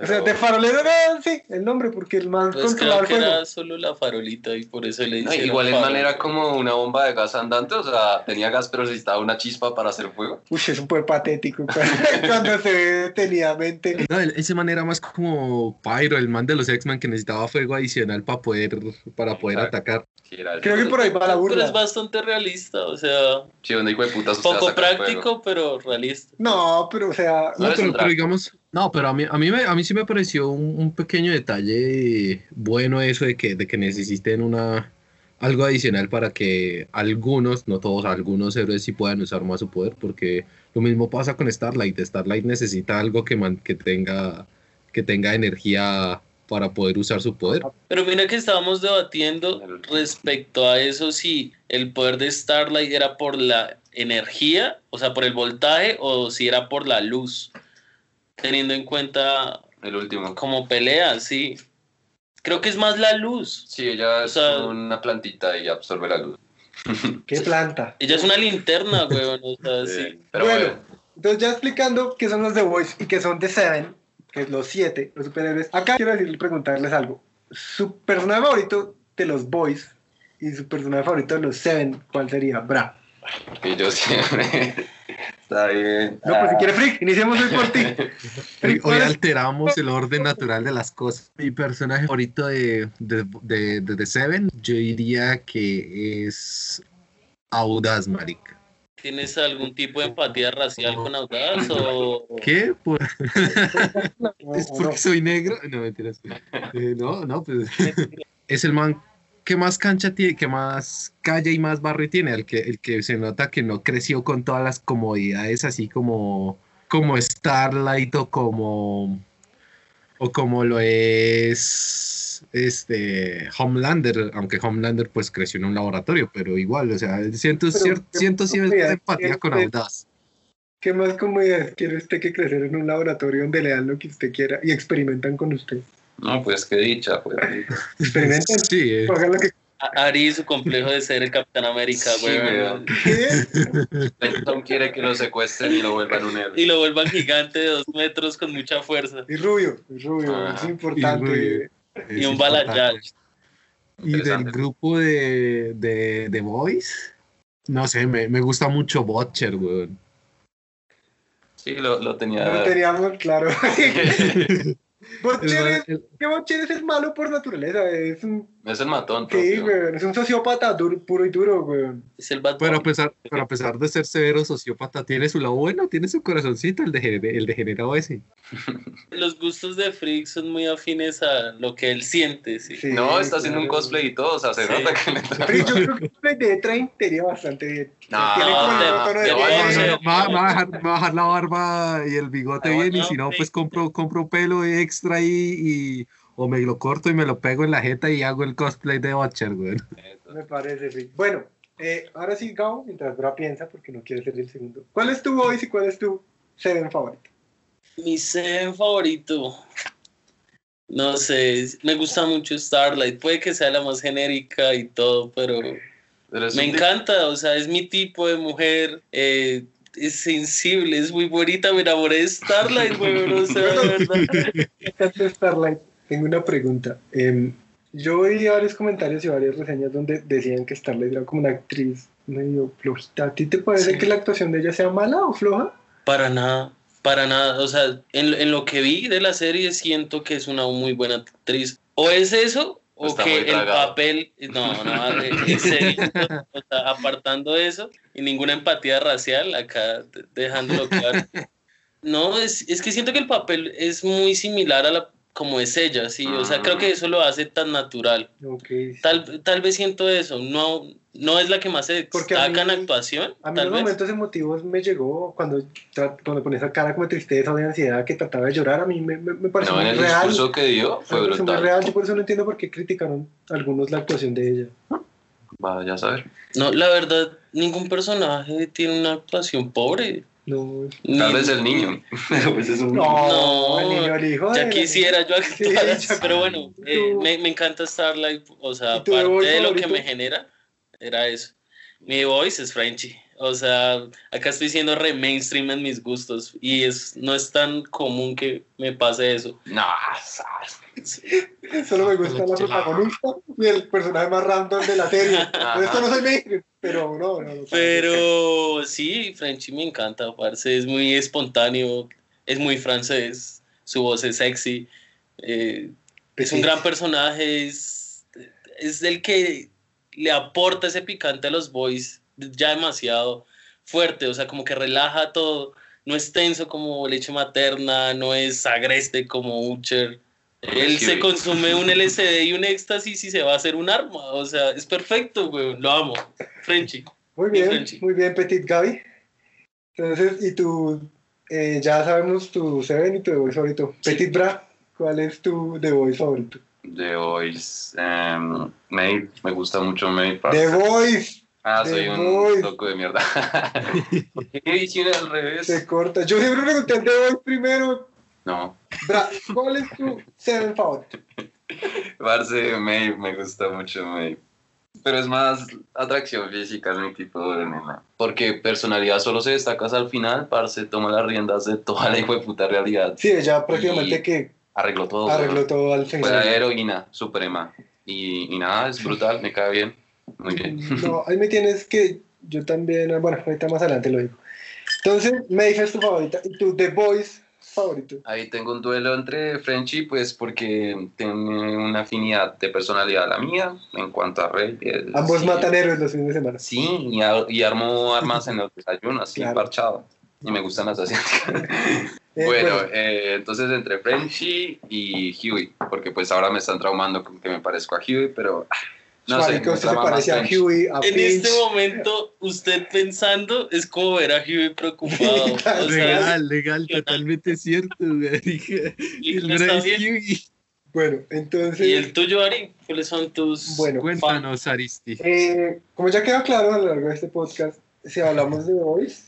Pero. O sea, de farolero era, sí, el nombre, porque el más Pues controlaba creo el que fuego. era solo la farolita y por eso le No, hicieron igual el man era como una bomba de gas andante, o sea, tenía gas pero necesitaba una chispa para hacer fuego. Uy, es un poco patético cuando, se ve detenidamente. No, ese man era más como Pyro, el man de los X-Men que necesitaba fuego adicional para poder, para poder Exacto. atacar. Sí, Creo que por ahí va la Pero es burla. bastante realista, o sea, Sí, donde hijo de putas poco práctico, pero realista. No, pero o sea, No No, pero, un pero digamos, no, pero a mí, a mí, me- a mí sí me pareció un, pequeño detalle bueno eso de que, de que necesiten una, algo adicional para que algunos, no todos, algunos héroes sí puedan usar más su poder, porque lo mismo pasa con Starlight. Starlight necesita algo que, man- que, tenga, que tenga energía para poder usar su poder. Pero mira que estábamos debatiendo respecto a eso si el poder de Starlight era por la energía, o sea, por el voltaje, o si era por la luz, teniendo en cuenta El último. como pelea, sí. Creo que es más la luz. Sí, ella es sea- una plantita y absorbe la luz. qué planta. Ella es una linterna, weón, o sea, sí. Sí, Pero bueno, bueno, entonces ya explicando qué son los The Boys y qué son The Seven, que es los siete, los superhéroes. Acá quiero decirles, preguntarles algo. Su personaje favorito de los Boys y su personaje favorito de los Seven, ¿cuál sería? Bra. Y yo siempre. Está bien. No, pues si quiere Frick, iniciemos hoy por ti. Hoy, Frick, hoy ¿cuál es- alteramos el orden natural de las cosas. Mi personaje favorito de, de, de, de The Seven, yo diría que es Audaz, marica. ¿Tienes algún tipo de empatía racial con Audaz o ¿Qué? ¿Es porque soy negro? No, mentiras. Eh, no, no, pues es el man que más cancha tiene, que más calle y más barrio tiene, el que, el que se nota que no creció con todas las comodidades así como, como Starlight o como o como lo es este Homelander, aunque Homelander pues creció en un laboratorio, pero igual, o sea, siento, Pero, cier- ¿qué siento cierta empatía con? Audaz. ¿Qué más comodidades quiere usted que crecer en un laboratorio donde le dan lo que usted quiera y experimentan con usted? No, pues qué dicha, pues. Experimenten, Sí, eh. lo que Ari y su complejo de ser el Capitán América, weón. quieran. Benton quiere que lo secuestren y lo vuelvan un héroe. Y lo vuelvan gigante de dos metros con mucha fuerza. Y rubio, y rubio, Ah, es importante. rubio. Y un balayage. Y del grupo de, de, de Boys, no sé, me, me gusta mucho Butcher, weón. Sí, lo, tenía. lo teníamos claro. El Butcher man- es, el- que Butcher es el malo por naturaleza, es un, es el matón. sí, weón, es un sociópata duro- puro y duro, weón. Es el Bad pero, a pesar, pero a pesar de ser severo sociópata, tiene su lado bueno, tiene su corazoncito, el, de, el degenerado ese. Los gustos de Freak son muy afines a lo que él siente, sí. Sí, No, está haciendo un claro. cosplay y todo, o sea, se Sí. nota que le Pero yo creo que el de Train te iría bastante bien. No, no. No, no, me va, a dejar, la barba y el bigote Ah, bien, y si no, pues compro, compro pelo extra ahí y o me lo corto y me lo pego en la jeta y hago el cosplay de Butcher, güey. Me parece, sí. Bueno, eh, ahora sí, Gao, mientras Bra piensa, porque no quiere ser el segundo. ¿Cuál es tu voice y cuál es tu Seven favorito? Mi Seven favorito. No sé, me gusta mucho Starlight. Puede que sea la más genérica y todo, pero me encanta. O sea, es mi tipo de mujer. eh, es sensible, es muy bonita. Me enamoré de Starlight, weón. O sea, de verdad. De Starlight, tengo una pregunta. Em, yo oí varios comentarios y varias reseñas donde decían que Starlight era como una actriz medio flojita. ¿A ti te parece Sí. que la actuación de ella sea mala o floja? Para nada, para nada. O sea, en, en lo que vi de la serie siento que es una muy buena actriz. O es eso, o Está que el papel. No, no, en serio. O sea, apartando eso y ninguna empatía racial, acá de- dejándolo claro. No, es, es que siento que el papel es muy similar a la como es ella, sí. O sea, creo que eso lo hace tan natural. Ok. Tal, tal vez siento eso. No, no es la que más se Porque destaca en mí- actuación. A mí tal en vez. momentos emotivos me llegó cuando, cuando ponía esa cara como de tristeza o de ansiedad que trataba de llorar. A mí me, me, me pareció No, en muy el real. discurso que dio fue pareció muy brutal. real. Yo por eso no entiendo por qué criticaron algunos la actuación de ella. Vaya a saber. No, la verdad, ningún personaje tiene una actuación pobre. No, Tal vez el niño. Pues es un no, No, el niño, el hijo de Ya quisiera yo Sí, actuar, ya- pero bueno, eh, me, me encanta Starlight, o sea, ¿Y tu The aparte Voice de lo que favorito? me genera, era eso. Mi voice es Frenchy, o sea, acá estoy siendo re mainstream en mis gustos y es no es tan común que me pase eso. No, Solo me gusta la protagonista y el personaje más random de la serie. Por esto no soy mainstream, pero no, no, no. Pero sí, Frenchy me encanta, parce, es muy espontáneo, es muy francés, su voz es sexy, eh, es un gran personaje, es, es el que le aporta ese picante a los boys ya demasiado fuerte, o sea, como que relaja todo, no es tenso como leche materna, no es agreste como Ucher. Él se güey. consume un LSD y un éxtasis y se va a hacer un arma, o sea, es perfecto, güey, lo amo. Frenchy. Muy bien, Frenchy. muy bien, Petit Gaby. Entonces, y tú, eh, ya sabemos tu Seven y tu The Voice favorito. Sí. Petit Bra, ¿cuál es tu The Voice favorito? The Voice. Maid, me gusta mucho Maid. The Voice, Ah, The soy un loco de mierda. ¿Por qué hicieron al revés? se corta. Yo siempre pregunté el The Voice primero. No, Bra, ¿cuál es tu Seven favorito? parce, Maid, me gusta mucho Maid. Pero es más atracción física, es mi tipo de nena. Porque personalidad solo se destaca hasta al final, parce, toma las riendas de toda la hijo de puta realidad. Sí, ella prácticamente Y- que Arregló todo. arregló todo al Fue la heroína suprema. Y, y nada, es brutal, me cae bien. Muy bien. No, ahí me tienes que yo también, bueno, ahorita más adelante lo digo. Entonces, Maeve es tu favorita y tu The Voice favorito. Ahí tengo un duelo entre Frenchy, pues porque tiene una afinidad de personalidad a la mía en cuanto a Rey. Ambos sí. matan héroes los fines de semana. Sí, y, ar- y armo armas en los desayunos, así Claro. parchado. Y me gustan las asiáticas. Eh, bueno, eh, entonces entre Frenchy y Huey, porque pues ahora me están traumando con que me parezco a Huey, pero no sé. Usted se parece a. Huey, a En Finch. este momento, usted pensando es como ver a Huey preocupado. O sea, Legal, legal, totalmente cierto, güey. y El bien. Hughey. Bueno, entonces, ¿Y el tuyo, Ari? ¿Cuáles son tus Bueno, Cuéntanos, Aristi. eh, como ya quedó claro a lo largo de este podcast, si hablamos de Voice,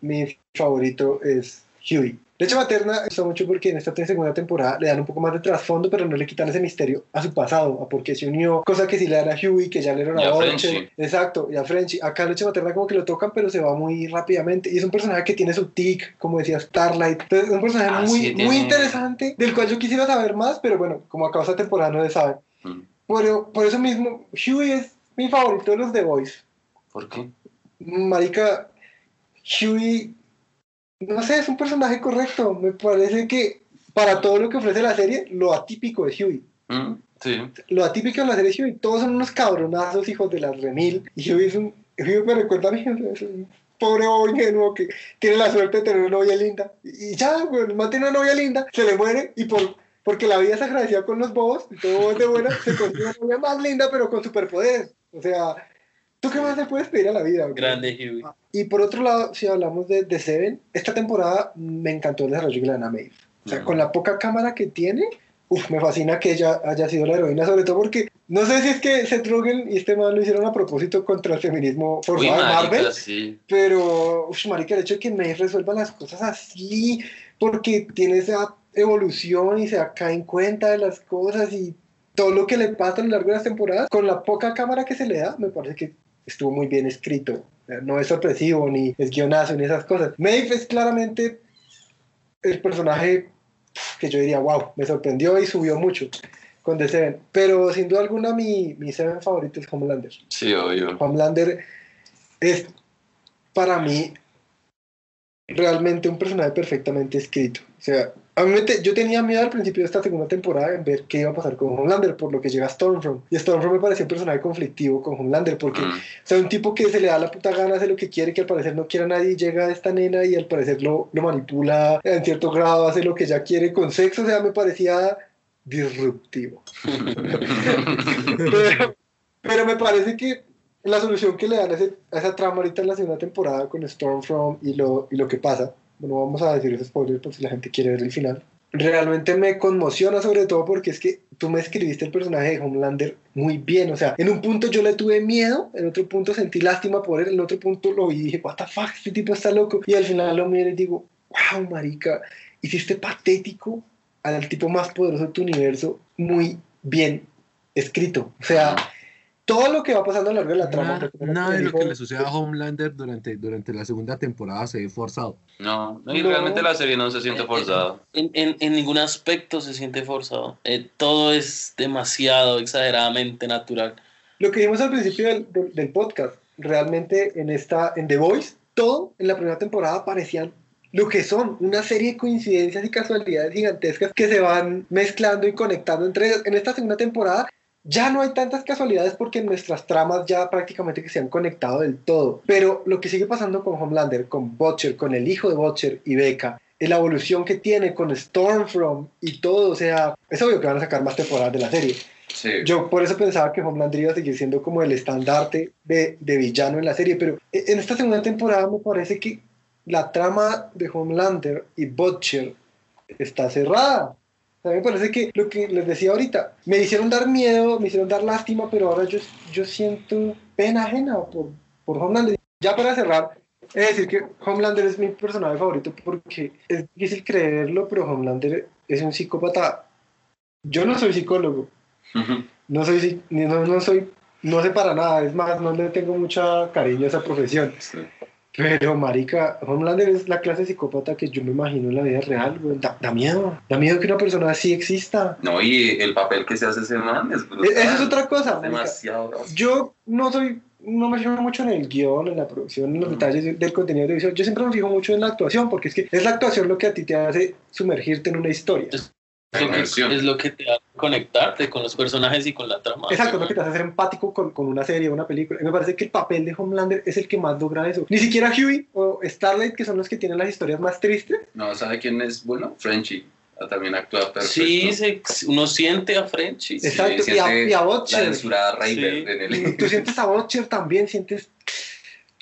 mi favorito es Huey. Leche Materna me gusta mucho porque en esta segunda temporada le dan un poco más de trasfondo, pero no le quitan ese misterio a su pasado, a por qué se unió, cosa que sí le dan a Huey, que ya le Y a Frenchy. Exacto, y a Frenchy. Acá Leche Materna como que lo tocan, pero se va muy rápidamente. Y es un personaje que tiene su tic, como decía Starlight. Entonces, es un personaje Ah, muy, sí, muy interesante, del cual yo quisiera saber más, pero bueno, como acaba esta temporada no se sabe. Mm. Por, por eso mismo, Huey es mi favorito de los The Voice. ¿Por qué? Marica, Huey, no sé, es un personaje correcto. Me parece que para todo lo que ofrece la serie, lo atípico es Huey. Mm, Sí. Lo atípico de la serie es Huey. Todos son unos cabronazos, hijos de las remil. Y Huey es un. Huey me recuerda a mí, es un pobre bobo ingenuo que tiene la suerte de tener una novia linda. Y ya, güey, el man tiene una novia linda, se le muere y por, porque la vida es agradecida con los bobos y todo es de buena, se consigue una novia más linda pero con superpoderes. O sea, ¿tú qué más le puedes pedir a la vida? güey? Grande Huey. Y por otro lado, si hablamos de, de Seven, esta temporada me encantó el desarrollo de Lana Maeve. O sea, con la poca cámara que tiene, uf, me fascina que ella haya sido la heroína, sobre todo porque no sé si es que Seth Rogen y este man lo hicieron a propósito contra el feminismo Uy, forzado de Marvel, sí. pero, uf, marica, el hecho de que Maeve resuelva las cosas así, porque tiene esa evolución y se cae en cuenta de las cosas y todo lo que le pasa a lo largo de las temporadas, con la poca cámara que se le da, me parece que estuvo muy bien escrito. No es sorpresivo, ni es guionazo, ni esas cosas. Maeve es claramente el personaje que yo diría, wow, me sorprendió y subió mucho con The Seven. Pero sin duda alguna mi, mi Seven favorito es Homelander. Sí, obvio. Homelander es para mí realmente un personaje perfectamente escrito. O sea, a mí me te- yo tenía miedo al principio de esta segunda temporada en ver qué iba a pasar con Homelander, por lo que llega Stormfront. Y Stormfront me pareció un personaje conflictivo con Homelander, porque, Mm. o sea, un tipo que se le da la puta gana, hace lo que quiere, que al parecer no quiere a nadie, llega a esta nena y al parecer lo, lo manipula en cierto grado, hace lo que ella quiere con sexo, o sea, me parecía disruptivo. pero, pero me parece que la solución que le dan a, ese- a esa trama ahorita en la segunda temporada con Stormfront y lo, y lo que pasa, no vamos a decir esos spoilers por si la gente quiere ver el final, realmente me conmociona sobre todo porque es que tú me escribiste el personaje de Homelander muy bien, o sea, en un punto yo le tuve miedo, en otro punto sentí lástima por él, en otro punto lo vi y dije, what the fuck, este tipo está loco, y al final lo miro y digo, wow, marica, hiciste patético al tipo más poderoso de tu universo muy bien escrito, o sea, todo lo que va pasando a lo largo de la trama. Nada, nada de lo dijo- que le sucede a Homelander durante, durante la segunda temporada se ve forzado. No, no, y No. realmente la serie no se siente forzada. En, en- en ningún aspecto se siente forzado. Eh, todo es demasiado exageradamente natural. Lo que vimos al principio del, del- del podcast, realmente en esta, en The Voice, todo en la primera temporada parecían lo que son, una serie de coincidencias y casualidades gigantescas que se van mezclando y conectando entre ellas. En esta segunda temporada ya no hay tantas casualidades porque nuestras tramas ya prácticamente que se han conectado del todo. Pero lo que sigue pasando con Homelander, con Butcher, con el hijo de Butcher y Becca, la evolución que tiene con Stormfront y todo, o sea, es obvio que van a sacar más temporadas de la serie. Sí. Yo por eso pensaba que Homelander iba a seguir siendo como el estandarte de, de villano en la serie, pero en esta segunda temporada me parece que la trama de Homelander y Butcher está cerrada. Sea, me parece que lo que les decía ahorita, me hicieron dar miedo, me hicieron dar lástima, pero ahora yo, yo siento pena ajena por, por Homelander. Ya para cerrar, es decir que Homelander es mi personaje favorito porque es difícil creerlo, pero Homelander es un psicópata. Yo no soy psicólogo, no soy, no, no soy, no sé para nada, es más, no le tengo mucha cariño a esa profesión. Pero, marica, Homelander es la clase de psicópata que yo me imagino en la vida real, güey. Da, da miedo, da miedo que una persona así exista. No, y el papel que se hace ese man es brutal. E- Esa es otra cosa. Demasiado. Yo no soy, no me fijo mucho en el guion, en la producción, en los detalles del contenido de visión. Yo siempre me fijo mucho en la actuación, porque es que es la actuación lo que a ti te hace sumergirte en una historia. Es lo, que, es lo que te hace conectarte con los personajes y con la trama. Exacto, es lo que te hace ser empático con, con una serie, una película. Y me parece que el papel de Homelander es el que más logra eso. Ni siquiera Huey o Starlight, que son los que tienen las historias más tristes. No, ¿sabe quién es bueno? Frenchy. Ah, También actúa perfecto. Sí, se- uno siente a Frenchy. Sí, Exacto, y a, y a Butcher. La censurada Raider Sí. en el... tú sientes a Butcher también, sientes...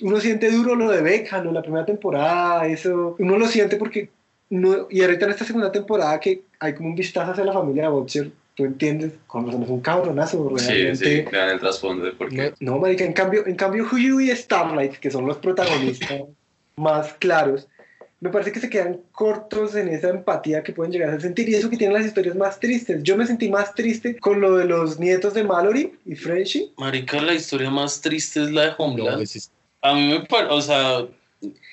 Uno siente duro lo de Beckham, ¿no? la primera temporada, eso... Uno lo siente porque... No, y ahorita en esta segunda temporada que hay como un vistazo hacia la familia de Butcher, tú entiendes, con razón es un cabronazo, Sí, realmente. sí, vean el trasfondo de por qué. No, marica, en cambio, en cambio Huey y Starlight, que son los protagonistas más claros, me parece que se quedan cortos en esa empatía que pueden llegar a sentir y eso que tienen las historias más tristes. Yo me sentí más triste con lo de los nietos de Mallory y Frenchy. Marica, la historia más triste es la de Homeland. No, es- A mí me parece, o sea,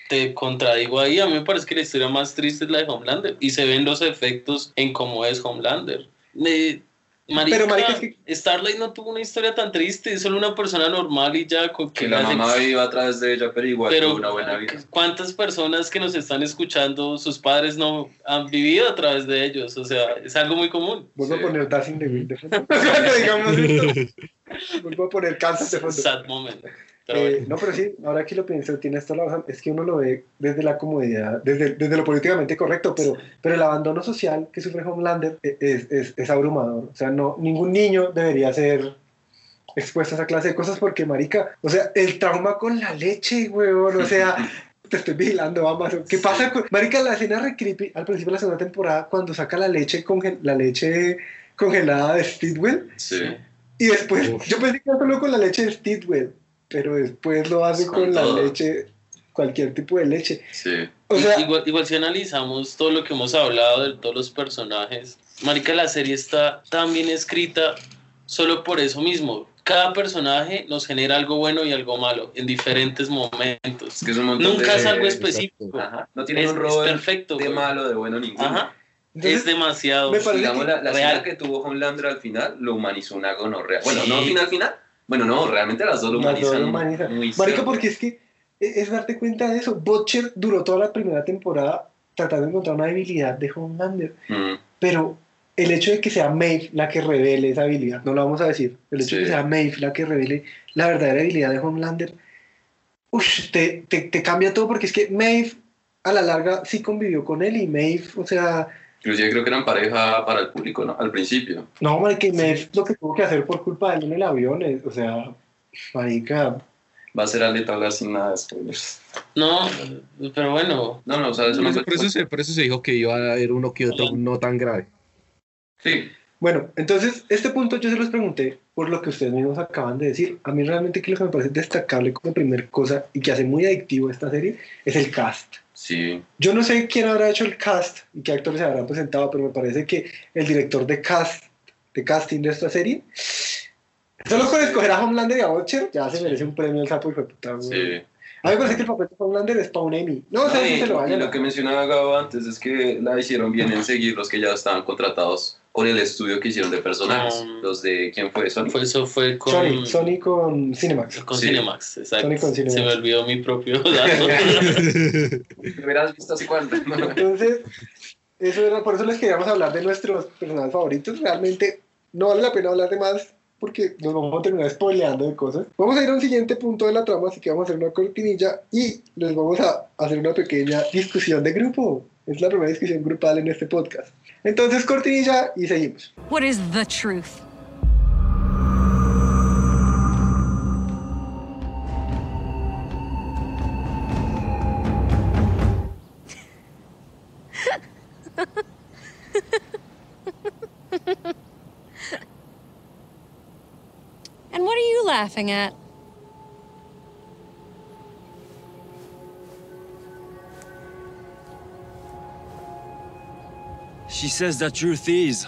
te contradigo ahí, a mí me parece que la historia más triste es la de Homelander y se ven los efectos en cómo es Homelander. Eh, marica, Pero, marica, es que- Starlight no tuvo una historia tan triste, es solo una persona normal y ya con Que la hace- mamá viva a través de ella, pero igual Pero tuvo una buena vida. ¿cuántas personas que nos están escuchando, sus padres no han vivido a través de ellos? O sea, es algo muy común. Vuelvo Sí. a poner Dancing de Will de fondo. Cuando digamos esto, vuelvo a poner Kansas de fondo. Sad moment. Pero Eh, bueno. no, pero sí, ahora que lo pienso, tienes toda la razón. Es que uno lo ve desde la comodidad, desde, desde lo políticamente correcto, pero, pero el abandono social que sufre Homelander e- es, es, es abrumador. O sea, no, ningún niño debería ser expuesto a esa clase de cosas porque, marica, o sea, el trauma con la leche, weón, o sea, te estoy vigilando, Amazon. ¿Qué pasa con... Marica, la escena re creepy al principio de la segunda temporada cuando saca la leche, conge- la leche congelada de Stidwell Sí. y después, yo pensé que era solo con la leche de Stidwell, pero después lo hace Con con, la leche, cualquier tipo de leche. Sí. O sea, igual, igual si analizamos todo lo que hemos hablado de todos los personajes, Marica, la serie está tan bien escrita solo por eso mismo. Cada personaje nos genera algo bueno y algo malo en diferentes momentos. Es que es un Nunca de- es algo específico. Ajá. No tiene Es- un rol perfecto, de güey. malo, de bueno ninguno. Ajá. Entonces, es demasiado. me parece Digamos, que- la, la real. escena que tuvo Homelander al final lo humanizó una gonorrea. Bueno, no Sí. final, final. Bueno, no, realmente las dos lo las humanizan. muy Marica, porque es que es darte cuenta de eso. Butcher duró toda la primera temporada tratando de encontrar una habilidad de Homelander, Mm, pero el hecho de que sea Maeve la que revele esa habilidad, no lo vamos a decir, el hecho de que sea Maeve la que revele la verdadera habilidad de Homelander, ush, te, te, te cambia todo porque es que Maeve a la larga sí convivió con él y Maeve, o sea, Inclusive creo que eran pareja para el público, ¿no? Al principio. no, y Maeve lo que tuvo que hacer por culpa de él en el avión, es- o sea, marica, Va a ser aleta hablar sin nada de spoilers. No, pero bueno. No, no, o sea, eso Por no eso, fue- por eso se, por eso se dijo que iba a haber uno que otro no tan grave. Sí, Bueno, entonces, este punto yo se los pregunté por lo que ustedes mismos acaban de decir. A mí realmente que lo que me parece destacable como primer cosa y que hace muy adictivo esta serie es el cast. Sí. Yo no sé quién habrá hecho el cast y qué actores se habrán presentado, pero me parece que el director de cast, de casting de esta serie, solo con escoger a Homelander y a Butcher, ya se merece un premio el sapo y fue puta. Sí. A mí me parece que el papel de Homelander es para un Emmy. No si y, se lo y vayan lo a- que mencionaba Gabo antes es que la hicieron bien en seguir los que ya estaban contratados con el estudio que hicieron de personajes. Um, los de, ¿quién fue? Sony. Fue, eso fue con, Sony, Sony con Cinemax. con Sí. Cinemax, exacto. Sony con Cinemax. Se me olvidó mi propio dato. ¿Lo hubieras visto hace cuánto? Entonces, eso era, por eso les queríamos hablar de nuestros personajes favoritos. Realmente no vale la pena hablar de más porque nos vamos a terminar spoileando de cosas. Vamos a ir a un siguiente punto de la trama, así que vamos a hacer una cortinilla y les vamos a hacer una pequeña discusión de grupo. Es la primera discusión grupal en este podcast. Entonces, cortinilla y seguimos. What is the truth? and what are you laughing at? She says the truth is,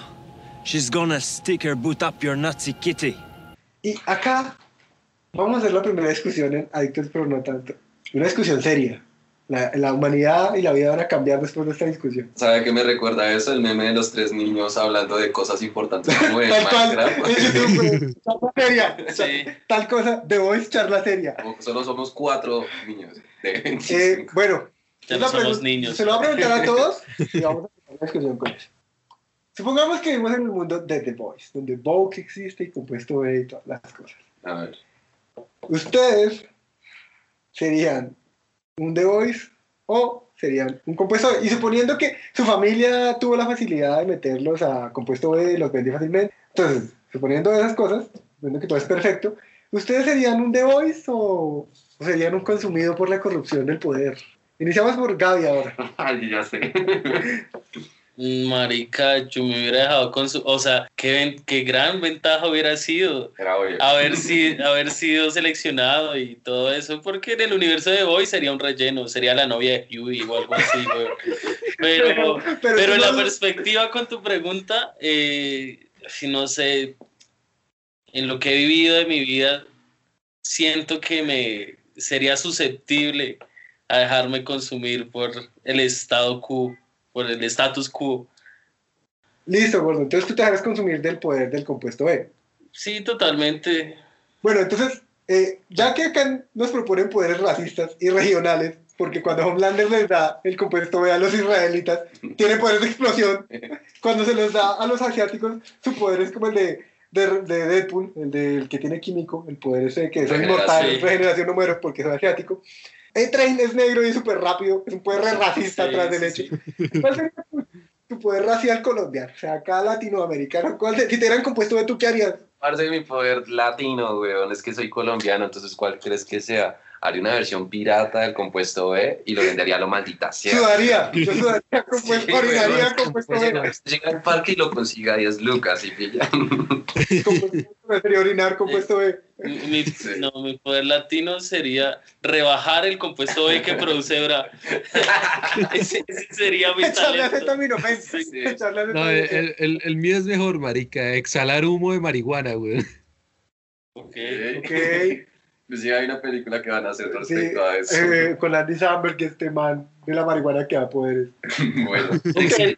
she's gonna stick her boot up your Nazi kitty. Y acá vamos a hacer la primera discusión en Adictos, pero no tanto. Una discusión seria. La, la humanidad y la vida van a cambiar después de esta discusión. ¿Sabe qué me recuerda eso? El meme de los tres niños hablando de cosas importantes como de Tal cual, Minecraft. charla seria. Sí. Tal cosa, The Voice, charla seria. Como Solo somos cuatro niños de 25. Eh, bueno, Ya no somos niños. Se lo voy a preguntar a todos y vamos a una discusión con eso. Supongamos que vivimos en el mundo de The Voice, donde Vogue existe y compuesto B y todas las cosas. A ver. ¿Ustedes serían un The Voice o serían un compuesto B? Y suponiendo que su familia tuvo la facilidad de meterlos a compuesto B y los vende fácilmente. Entonces, suponiendo esas cosas, suponiendo que todo es perfecto, ¿ustedes serían un The Voice o, o serían un consumido por la corrupción del poder? Iniciamos por Gaby ahora. Ay, ya sé. Marica, yo me hubiera dejado con su. O sea, qué, ven- qué gran ventaja hubiera sido Era obvio. haber, si, haber sido seleccionado y todo eso, porque en el universo de Boy sería un relleno, sería la novia de Huey o algo así, güey. Pero, pero en la perspectiva con tu pregunta, eh, si no sé, en lo que he vivido de mi vida, siento que me sería susceptible a dejarme consumir por el estado quo, por el status quo. Listo, gordo. Entonces tú te dejas consumir del poder del compuesto B. Sí, totalmente. Bueno, entonces, eh, ya que acá nos proponen poderes racistas y regionales, porque cuando Homelander les da el compuesto B a los israelitas, tiene poderes de explosión. Cuando se los da a los asiáticos, su poder es como el de de, de Deadpool, el del que tiene químico, el poder ese que es inmortal, regeneración no muero porque soy asiático. A-Train es negro y súper rápido, es un poder re racista Sí, atrás del sí, hecho. ¿Cuál sería tu, poder racial colombiano? O sea, acá latinoamericano, ¿cuál de- si te dieran compuesto de tú, ¿qué harías? Parce de mi poder latino, weón. Es que soy colombiano, entonces ¿cuál crees que sea? Haría una versión pirata del compuesto B y lo vendería a lo maldita sea. Sudaría, yo sudaría compuesto, Sí, orinaría compuesto Pues de llega, llega al parque y lo consiga a 10 lucas y pilla. Orinar compuesto B. Mi, no, mi poder latino sería rebajar el compuesto B que produce Bra. ese, ese sería mi Echarle talento. acetaminofén. Echarle No, el, el, el mío es mejor, marica. Exhalar humo de marihuana, güey. Ok. Ok. Pues sí, hay una película que van a hacer Sí, respecto a eso. eh, con Andy Samberg, que este man de la marihuana que da poderes. bueno, Ok.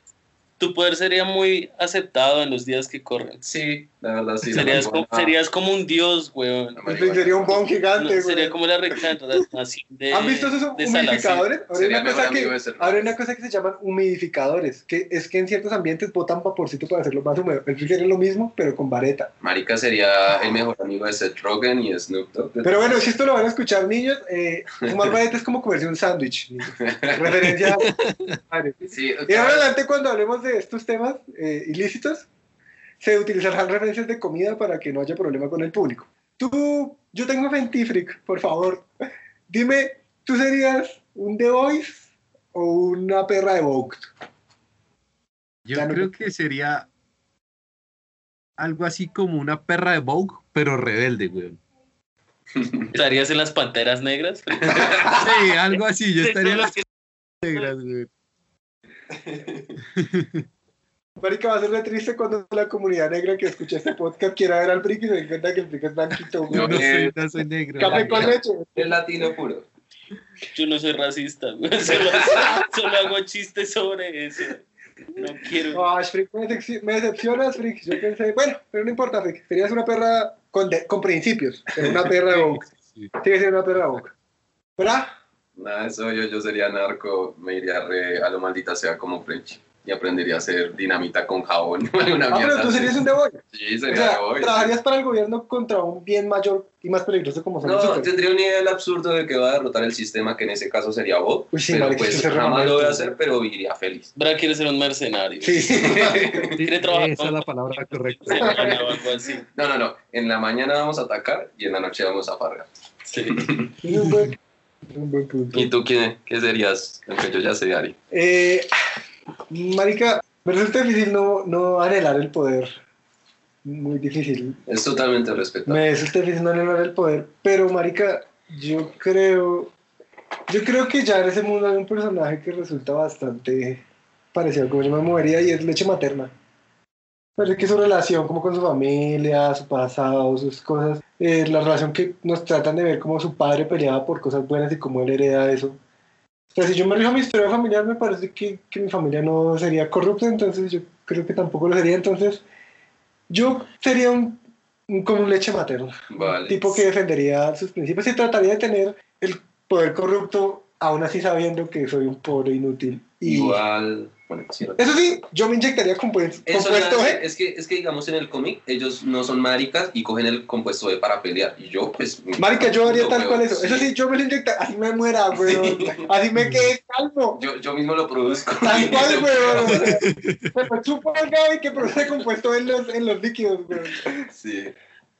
Tu poder sería muy aceptado en los días que corren. sí, la verdad sí. Serías, como, serías como un dios, weón. Sería un bon gigante, No, güey. sería como la reencarnación de. ¿Han visto esos de humidificadores? Ahora hay, una cosa que, ahora hay una cosa que se llaman humidificadores, que es que en ciertos ambientes botan vaporcito para hacerlo más húmedo. El sería lo mismo, pero con vareta. Marica sería el mejor amigo de Seth Rogen y Snoop Dogg. Pero bueno, si esto lo van a escuchar niños, eh, fumar vareta es como comerse un sándwich. Referencia a... Sí, Y ahora adelante cuando hablemos de estos temas eh, ilícitos, se utilizarán referencias de comida para que no haya problema con el público. Tú, yo tengo fe en ti, Frick, por favor. Dime, ¿tú serías un The Voice o una perra de Vogue? Yo Ya no- creo que sería algo así como una perra de Vogue, pero rebelde, güey. ¿Estarías en las panteras negras? Sí, algo así. Yo estaría en las negras, güey. Marica, va a ser re triste cuando la comunidad negra que escucha este podcast quiera ver al Frick y se dé cuenta que el Frick es blanquito. güey. Yo no Eh, soy, no soy negro. Café con leche. Es latino puro. Yo no soy racista, güey. Solo, solo hago chistes sobre eso. No quiero. Ay, Frick, me, decep- me decepcionas, Frick. Yo pensé, bueno, pero no importa, Frick. Serías una perra con, de- con principios, pero una perra de Vogue. Sí. Sigue siendo una perra de Vogue. ¿Verdad? Nada, eso yo, yo sería narco, me iría re a lo maldita sea como French y aprendería a hacer dinamita con jabón. Una Ah, pero tú así. serías un Voice. Sí, O sería sea, de hoy. trabajarías para el gobierno contra un bien mayor y más peligroso como son No, tendría un nivel absurdo de que va a derrotar el sistema, que en ese caso sería Bob. Uy, sí, pero pues jamás lo voy a hacer, pero viviría feliz. Bra quiere ser un mercenario. Sí. Quiere trabajar Esa es la palabra correcta. o. No, no, no. En la mañana vamos a atacar y en la noche vamos a fargar. Sí. Un buen, punto. ¿Y tú qué, qué serías? Aunque yo ya sé, Ari. Eh, marica, me resulta difícil no, no anhelar el poder. Muy difícil. Es totalmente respetable. Me resulta difícil no anhelar el poder. Pero, marica, yo creo... Yo creo que ya en ese mundo hay un personaje que resulta bastante parecido a como yo me movería y es leche materna. Parece que su relación como con su familia, su pasado, sus cosas, eh, la relación que nos tratan de ver como su padre peleaba por cosas buenas y cómo él hereda eso. O sea, si yo me rijo a mi historia familiar, me parece que, que mi familia no sería corrupta, entonces yo creo que tampoco lo sería. Entonces, yo sería un, un- como un leche materna Vale. tipo que defendería sus principios y trataría de tener el poder corrupto, aún así sabiendo que soy un pobre inútil. Y Igual. Eso sí, yo me inyectaría compuesto, Eso compuesto ya- G. es que es que digamos en el cómic ellos no son maricas y cogen el compuesto B para pelear y yo pues Marica, yo haría tal cual eso. sí. Eso sí, yo me lo inyectaría, así me muera, weón. Así me quede calvo. yo, yo mismo lo produzco Tal cual, weón. Me lo chupo el Gaby que produce compuesto en los, en los líquidos, weón. sí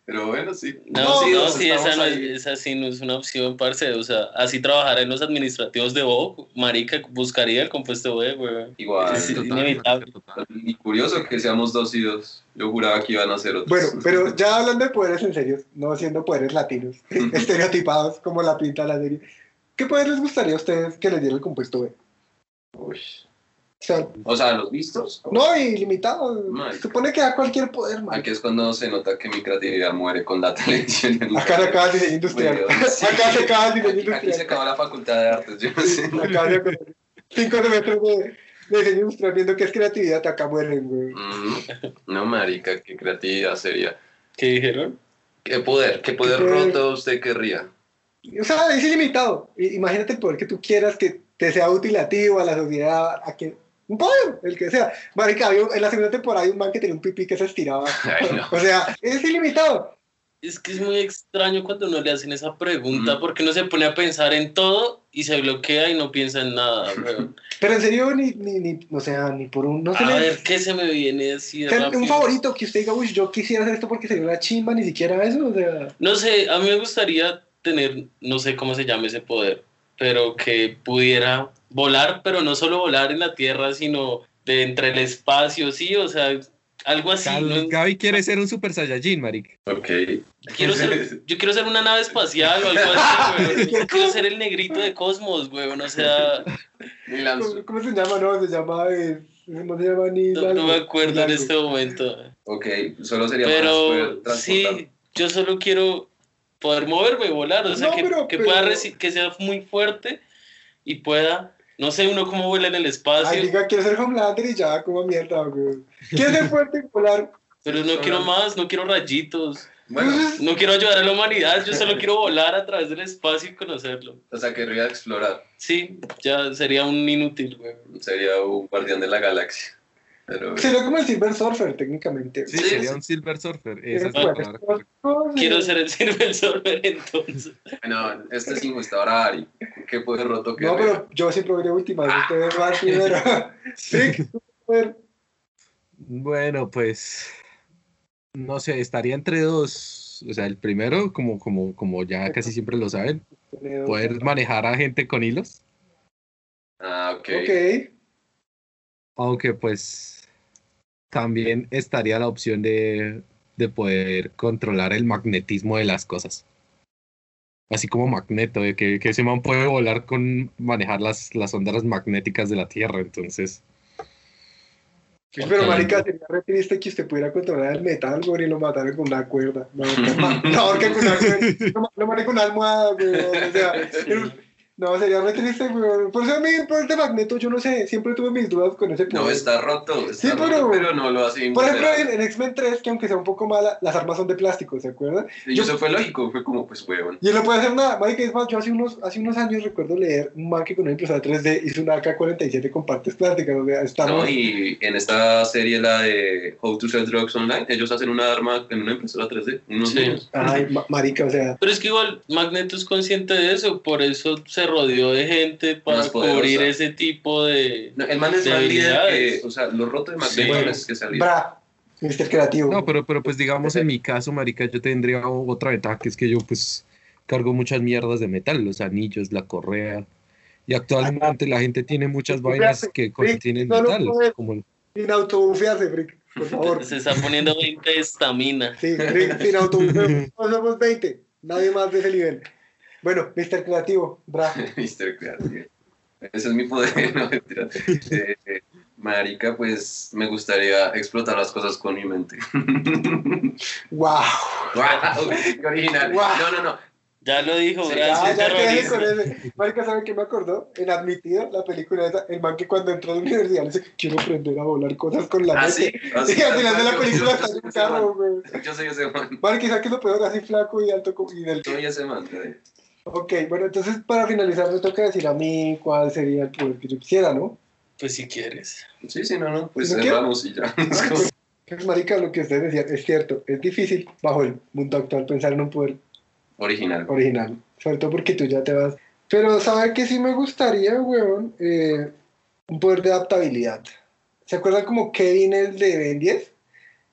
pero bueno sí No, No, no, sí, esa, no es, esa sí no es una opción, parce. O sea, así trabajar en los administrativos de Vogue, marica, buscaría el compuesto B, güey. igual Sí, Total, inevitable. total. y curioso que seamos dos y dos yo juraba que iban a ser otros Bueno, pero ya hablando de poderes en serio, no siendo poderes latinos, estereotipados como la pinta la serie, ¿qué poder les gustaría a ustedes que les diera el compuesto B? Uy. O sea, o sea los vistos no, ilimitado. Marica. Supone que da cualquier poder, man. aquí es cuando se nota que mi creatividad muere con la televisión Acá se acaba el diseño industrial. Bueno, sí. Acá se acaba el diseño aquí, aquí se industrial. acaba la facultad de artes yo no sé Acá se Cinco semestres de, de diseño industrial viendo que es creatividad, acá mueren, güey. Mm, no marica qué creatividad sería ¿Qué dijeron? qué poder qué poder ¿Qué poder? roto usted querría O sea, es ilimitado. Imagínate el poder que tú quieras que te sea útil a ti o a la sociedad, a que un podio, el que sea. Marica, había- en la segunda temporada hay un man que tenía un pipí que se estiraba. O sea, es ilimitado. Es que es muy extraño cuando no le hacen esa pregunta, Mm. porque uno se pone a pensar en todo y se bloquea y no piensa en nada, weón. Pero en serio, ni, ni, ni, o sea, ni por un, no se A le- ver, ¿qué se me viene así de rápido? un favorito que usted diga, uy, yo quisiera hacer esto porque sería una chimba, ni siquiera eso, o sea. No sé, a mí me gustaría tener, no sé cómo se llama ese poder, pero que pudiera volar, pero no solo volar en la Tierra, sino de entre el espacio, sí, o sea, algo así. Gaby quiere ser un Super Saiyajin, marica. Ok. Quiero ser, yo quiero ser una nave espacial o algo así, weón. Yo quiero ser el negrito de Cosmos, weón. O sea, ¿Cómo, cómo se llama? No, se llama, eh, no se llama ni no, no me acuerdo en este momento. Ok, solo sería Pero sí, yo solo quiero poder moverme, volar, o sea, No, que, pero- que pero- pueda que sea muy fuerte y pueda, no sé, uno cómo vuela en el Ay, espacio, diga, quiero ser Homelander y ya, como mierda, güey. Quiero ser fuerte y volar. pero no quiero más, no quiero rayitos. Bueno, No quiero ayudar a la humanidad, yo solo quiero volar a través del espacio y conocerlo. o sea, querría explorar. Sí, ya sería un inútil, güey. Sería un guardián de la galaxia. Pero, Sería como el Silver Surfer, técnicamente. Sí, sería un Silver Surfer. Esa es la pues, palabra. cosas, Quiero eh, ser el Silver Surfer entonces. bueno, este me gusta ahora Ari. Qué poder roto que No, pero yo siempre voy de última, ustedes van primero. Sí, super. Bueno, pues no sé, estaría entre dos. O sea, el primero, como, como, como ya casi siempre lo saben, poder manejar a gente con hilos. Ah, ok. Ok. Aunque pues también estaría la opción de, de poder controlar el magnetismo de las cosas. Así como Magneto, de que, que ese man puede volar con manejar las, las ondas magnéticas de la Tierra. Entonces, Sí, pero marica, sería re triste que usted pudiera controlar el metal, güey, y lo mataran con una cuerda. No, no, no, con una cuerda. Lo, lo mate con una almohada, güey. O sea, no, sería re triste, güey. Por eso a mí, por este magneto, yo no sé, siempre tuve mis dudas con ese No, está roto, está Sí, roto, pero- pero, no lo hace Por ejemplo, en, en X-Men 3, que aunque sea un poco mala, las armas son de plástico, ¿se acuerdan? Y eso fue lógico, fue como, pues, huevón. Y él no puede hacer nada. Marica, es más, yo hace unos, hace unos años recuerdo leer un man que con una impresora 3D hizo una AK-47 con partes plásticas. O sea, estamos... No, y en esta serie, la de How to Sell Drugs Online, ellos hacen una arma en una impresora 3D, unos Sí. niños. Ay, ma- marica, o sea... Pero es que igual Magneto es consciente de eso, por eso se rodeó de gente para cubrir ese tipo de, No, el man es de más líder que, o sea, lo roto de Magneto Sí. que. Bra, Mr. Creativo. no, pero, pero pues digamos en mi caso, marica, yo tendría otra ventaja, que es que yo pues cargo muchas mierdas de metal, los anillos, la correa. Y actualmente la gente tiene muchas vainas que contienen metal, como el- Sin autobufiarse, Frick, por favor. Se está poniendo 20 de estamina. Sí, Frick, sin autobufiarse. No somos 20, nadie más de ese nivel. Bueno, Mr. Creativo, bra. Mr. Creativo. Ese es mi poder, no mentira. Eh, marica, pues me gustaría explotar las cosas con mi mente. ¡Wow! ¡Wow! ¡Qué original! Guau. No, no, no. Ya lo dijo, Sí, gracias. ya te dejé terrorista. con ese. Marica, ¿saben qué me acordó? En Admitido, la película esa, el man que cuando entró a la universidad le dice que quiero aprender a volar cosas con la Ah, mente. sí. Ah, sí, Y al final de la película está en un carro, güey. Yo soy ese man. Marica, ¿sabes qué es lo peor? Así flaco y alto como- y del Soy ese man. eh. Ok, bueno, entonces para finalizar me toca decir a mí cuál sería el poder que yo quisiera, ¿no? Pues si quieres. Sí, sí, no, no. Pues ¿No cerramos y ya. Es como- Pues, marica, lo que ustedes decían es cierto, es difícil bajo el mundo actual pensar en un poder Original. original, sobre todo porque tú ya te vas. Pero ¿sabe que sí me gustaría, weón? Eh, un poder de adaptabilidad. ¿Se acuerdan como Kevin el de Ben 10?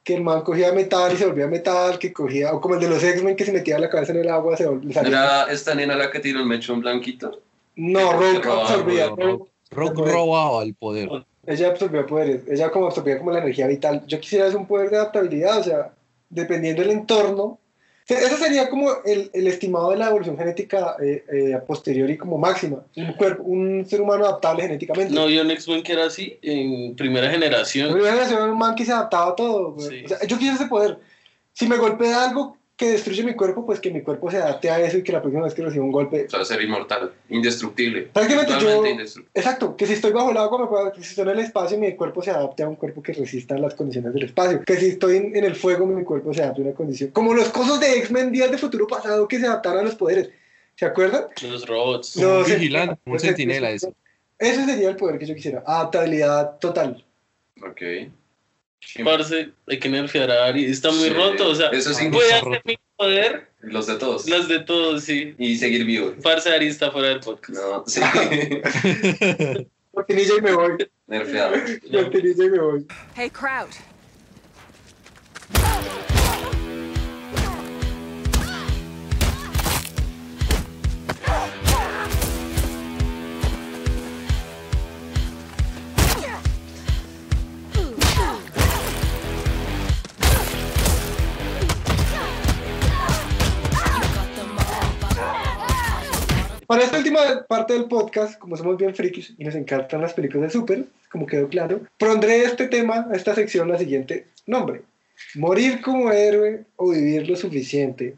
Que el man cogía metal y se volvía metal, que cogía, o como el de los X-Men que se metía la cabeza en el agua, se volvía... ¿Era esta nena la que tiró el mechón blanquito? No, Rogue, absorbía. Rogue robaba el poder. Ella absorbía poderes, ella como absorbía como la energía vital. Yo quisiera es un poder de adaptabilidad, o sea, dependiendo del entorno. O sea, Ese sería como el, el estimado de la evolución genética eh, eh, a posteriori como máxima. Un, cuerpo, un ser humano adaptable genéticamente. No un X-Men que era así en primera generación. primera generación era un man que se adaptaba a todo. Sí. O sea, yo quisiera ese poder. Si me golpea algo que destruye mi cuerpo, pues que mi cuerpo se adapte a eso y que la próxima vez que reciba un golpe... O sea, ser inmortal, indestructible. Prácticamente yo... Indestructible. Exacto, que si estoy bajo el agua, me puedo, que si estoy en el espacio, mi cuerpo se adapte a un cuerpo que resista las condiciones del espacio. Que si estoy en, en el fuego, mi cuerpo se adapte a una condición. Como los cosas de X-Men Días de Futuro Pasado que se adaptaron a los poderes. ¿Se acuerdan? Los robots. No, un vigilante, un Pues, centinela, sí. eso. Ese sería el poder que yo quisiera. Adaptabilidad total. Ok. Parce, hay que nerfear a Ari. Está muy Sí, roto, o sea, eso sí, puede hacer mi poder, Los de todos. las de todos, sí. Y seguir vivo. Parce, Ari está fuera del podcast. No, sí. Cortinilla y me voy. Nerfeado. Cortinilla y me voy. Hey, Kraut. Para esta última parte del podcast, como somos bien frikis y nos encantan las películas de Super, como quedó claro, pondré este tema, a esta sección, la siguiente nombre. Morir como héroe o vivir lo suficiente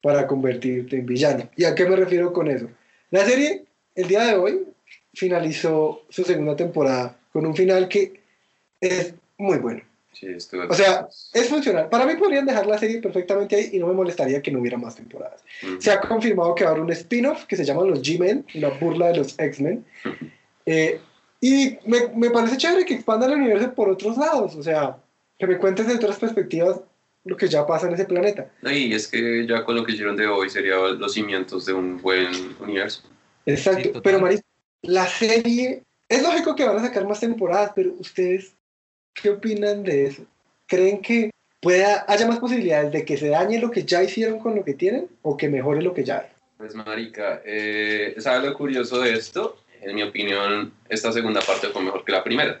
para convertirte en villano. ¿Y a qué me refiero con eso? La serie, el día de hoy, finalizó su segunda temporada con un final que es muy bueno. Sí, O sea, es funcional. Para mí podrían dejar la serie perfectamente ahí y no me molestaría que no hubiera más temporadas. Se ha confirmado que va a haber un spin-off que se llama Los G-Men, una burla de los X-Men. Eh, y me, me parece chévere que expandan el universo por otros lados. O sea, que me cuentes de otras perspectivas lo que ya pasa en ese planeta. Y es que ya con lo que hicieron de hoy sería los cimientos de un buen universo. Exacto. pero, Maris, la serie. Es lógico que van a sacar más temporadas, pero ustedes, ¿qué opinan de eso? ¿Creen que pueda, haya más posibilidades de que se dañe lo que ya hicieron con lo que tienen o que mejore lo que ya hay? Pues, marica, eh, ¿sabes lo curioso de esto? En mi opinión, esta segunda parte fue mejor que la primera.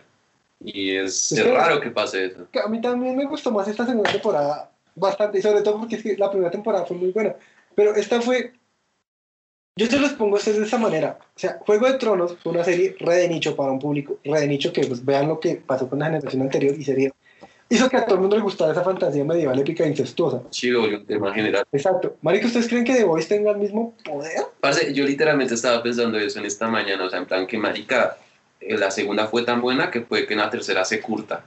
Y es, raro que pase eso. A mí también me gustó más esta segunda temporada bastante, y sobre todo porque es que la primera temporada fue muy buena. Pero esta fue. Yo se los pongo a ustedes de esta manera. O sea, Juego de Tronos fue una serie re de nicho para un público, re de nicho que pues, vean lo que pasó con la generación anterior y sería. Hizo que a todo el mundo le gustara esa fantasía medieval épica e incestuosa. Volvió un tema general. Exacto. Marico, ¿ustedes creen que The Voice tenga el mismo poder? Parce, yo literalmente estaba pensando eso en esta mañana, o sea, en plan que, marica, eh, la segunda fue tan buena que puede que en la tercera se curta.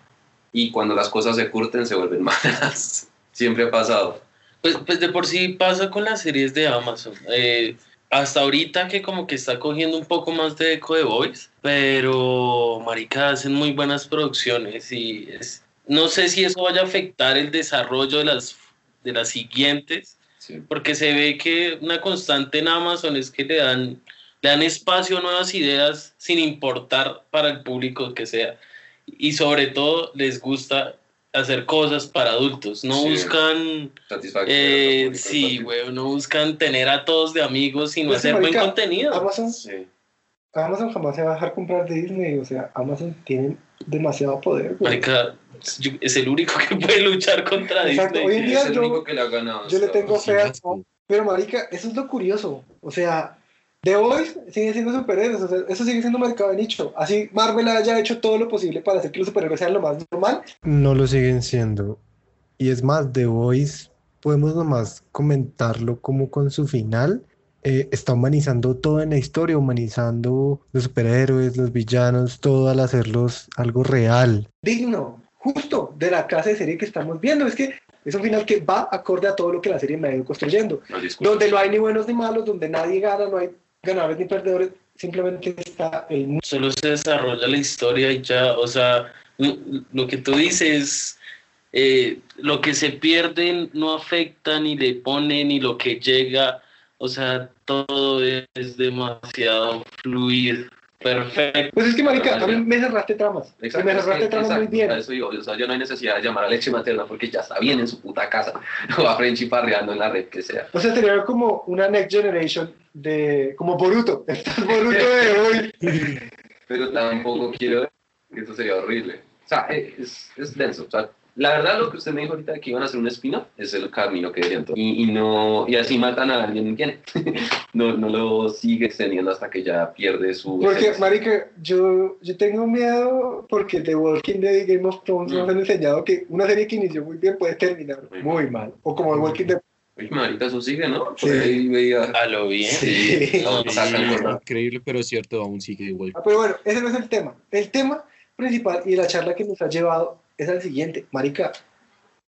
Y cuando las cosas se curten, se vuelven malas. Siempre ha pasado. Pues, pues de por sí pasa con las series de Amazon. Eh, hasta ahorita que como que está cogiendo un poco más de eco de Voice, pero marica hacen muy buenas producciones y es, no sé si eso vaya a afectar el desarrollo de las, de las siguientes, Sí. porque se ve que una constante en Amazon es que le dan, le dan espacio a nuevas ideas sin importar para el público que sea. Y sobre todo les gusta hacer cosas para adultos, no Sí. buscan... Satisfacción. Eh, sí, güey, no buscan tener a todos de amigos, sino Pues sí, hacer buen contenido. Amazon, Sí. Amazon jamás se va a dejar comprar de Disney. O sea, Amazon tiene demasiado poder. güey. Marica, es el único que puede luchar contra Exacto, Disney. hoy en día Es el yo- único que le ha ganado. Yo le tengo fe a Pero, marica, eso es lo curioso. O sea, The Voice sigue siendo superhéroes. O sea, eso sigue siendo mercado de nicho. Así Marvel haya hecho todo lo posible para hacer que los superhéroes sean lo más normal. No lo siguen siendo. Y es más, The Voice, podemos nomás comentarlo como con su final. eh, está humanizando todo en la historia, humanizando los superhéroes, los villanos, todo al hacerlos algo real. Digno, justo de la clase de serie que estamos viendo. Es que es un final que va acorde a todo lo que la serie me ha ido construyendo. No. Donde no hay ni buenos ni malos, donde nadie gana, no hay ganadores ni perdedores. Simplemente está el mundo. Solo se desarrolla la historia y ya, o sea, lo- que tú dices, eh, lo que se pierde no afecta ni le pone ni lo que llega, o sea, todo es demasiado fluido, perfecto. Pues es que, marica, a mí me cerraste tramas. Exacto, me es cerraste que- tramas muy exacto, bien. a eso digo, o sea, ya no hay necesidad de llamar a leche materna porque ya está bien en su puta casa. O a Frenchy parreando en la red que sea. O sea, sería como una next generation de. como Boruto. Estás Boruto de hoy. Pero tampoco quiero que eso sería horrible. O sea, es, es denso. O sea, la verdad, lo que usted me dijo ahorita de que iban a hacer un spin-off es el camino que tomar. Y, y, no, y así matan a alguien, ¿quién? no, no lo sigue extendiendo hasta que ya pierde su. Porque, esencia. marica, yo, yo tengo miedo porque The Walking Dead y Game of Thrones nos han enseñado que una serie que inició muy bien puede terminar muy mal. O como The Walking Dead. Uy, marica, eso sigue, ¿no? Por Sí. ahí veía. A lo bien. Sí, no, Sí, increíble, pero cierto, aún sigue igual. Ah, Pero bueno, ese no es el tema. El tema principal y la charla que nos ha llevado es al siguiente. Marica,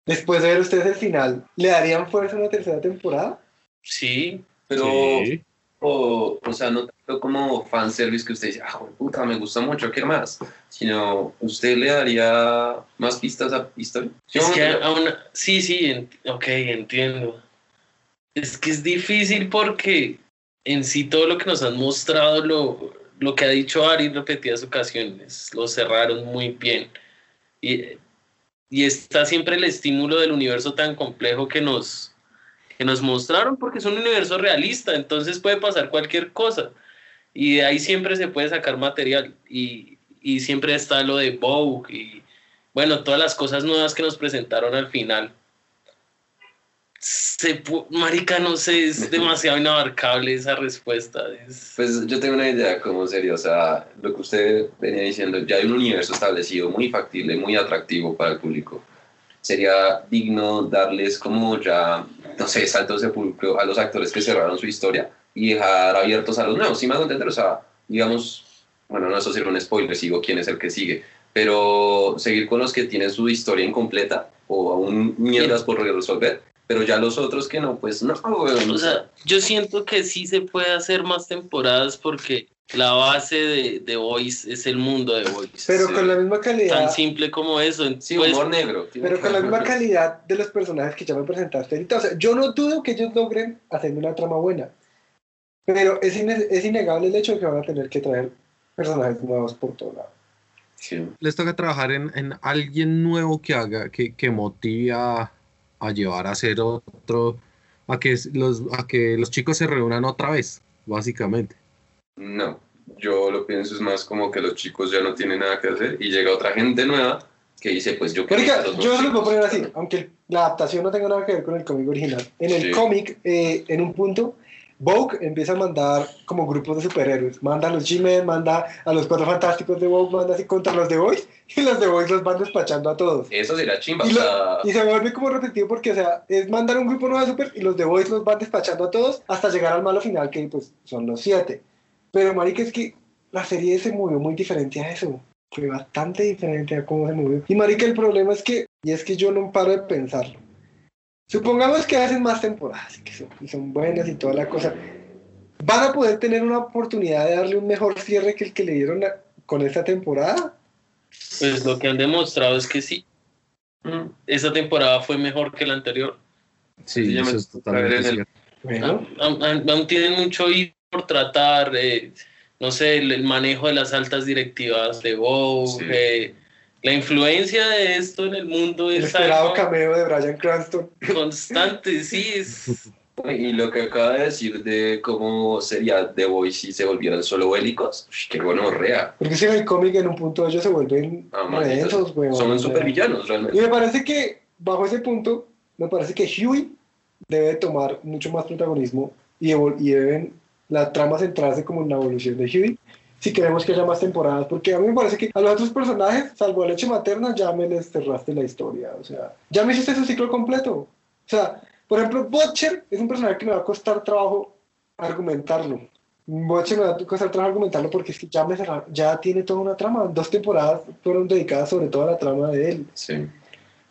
después de ver ustedes el final, ¿le darían fuerza a una tercera temporada? Sí, Pero, Sí. o, o sea, no tanto como fanservice que usted dice, ah, puta, me gusta mucho, quiero más, sino usted le daría más pistas a historia. Es que aún, sí, sí, en- ok, entiendo. Es que es difícil porque en sí todo lo que nos han mostrado, lo, lo que ha dicho Ari en repetidas ocasiones, lo cerraron muy bien. Y, y está siempre el estímulo del universo tan complejo que nos, que nos mostraron porque es un universo realista, entonces puede pasar cualquier cosa. Y de ahí siempre se puede sacar material. Y, y siempre está lo de Vogue y bueno, todas las cosas nuevas que nos presentaron al final. Se, marica, no sé, es demasiado inabarcable esa respuesta. es- Pues yo tengo una idea como serio, o sea, lo que usted venía diciendo, ya hay un universo establecido muy factible, muy atractivo para el público. Sería digno darles como ya, no sé, saltos de público a los actores que cerraron su historia y dejar abiertos a los nuevos, ¿sí hago entender? O sea, digamos, bueno, no eso sería un spoiler, sigo quién es el que sigue, pero seguir con los que tienen su historia incompleta o aún mierdas por resolver, pero ya los otros que no, pues no, weón, O sea, yo siento que sí se puede hacer más temporadas porque la base de, de Voice es el mundo de Voice. Pero con la misma calidad. Tan simple como eso. Sí, pues, humor negro. Pero con la misma calidad de los personajes que ya me presentaste ahorita. O sea, yo no dudo que ellos logren hacer una trama buena. Pero es, es innegable el hecho de que van a tener que traer personajes nuevos por todo lado. Les toca trabajar en, en alguien nuevo que haga, que, que motive a, a llevar a hacer otro, a que los, a que los chicos se reúnan otra vez, básicamente. No, yo lo pienso es más como que los chicos ya no tienen nada que hacer y llega otra gente nueva que dice, pues yo quiero Marica, a los yo se lo puedo chicos. poner así, aunque la adaptación no tenga nada que ver con el cómic original. En el Sí. cómic, eh, en un punto, Vogue empieza a mandar como grupos de superhéroes. Manda a los G-Men, manda a los Cuatro Fantásticos de Vogue, manda así contra los de Boys, y los de Boys los van despachando a todos. Eso sería chimba, Y, o lo- sea, y se vuelve como repetido porque, o sea, es mandar un grupo nuevo de super y los de Boys los van despachando a todos hasta llegar al malo final, que pues son los siete. Pero, marica, es que la serie se movió muy diferente a eso. Fue bastante diferente a cómo se movió. Y, marica, el problema es que, y es que yo no paro de pensarlo. Supongamos que hacen más temporadas y que son, y son buenas y toda la cosa. ¿Van a poder tener una oportunidad de darle un mejor cierre que el que le dieron a- con esta temporada? Pues lo que han demostrado es que sí. Mm. Esa temporada fue mejor que la anterior. Sí, eso es totalmente el-. Bueno, Aún, aún- aún tienen mucho ir por tratar, eh, no sé, el, el manejo de las altas directivas de Sí. eh, la influencia de esto en el mundo el es esperado algo cameo de Brian Cranston. constante, sí, es, y lo que acaba de decir de cómo sería The Voice si se volvieran solo bélicos, qué bueno, rea. Porque si en el cómic en un punto ellos se vuelven Ah, redensos, weón. Son supervillanos Y realmente. me parece que, bajo ese punto, me parece que Huey debe tomar mucho más protagonismo y, y deben la trama centrarse como en la evolución de Huey si queremos que haya más temporadas, porque a mí me parece que a los otros personajes, salvo a leche materna, ya me les cerraste la historia, o sea, ya me hiciste su ciclo completo. O sea, por ejemplo, Butcher es un personaje que me va a costar trabajo argumentarlo. Butcher me va a costar trabajo argumentarlo porque es que ya, me cerraron- ya tiene toda una trama. Dos temporadas fueron dedicadas sobre todo a la trama de él. Sí.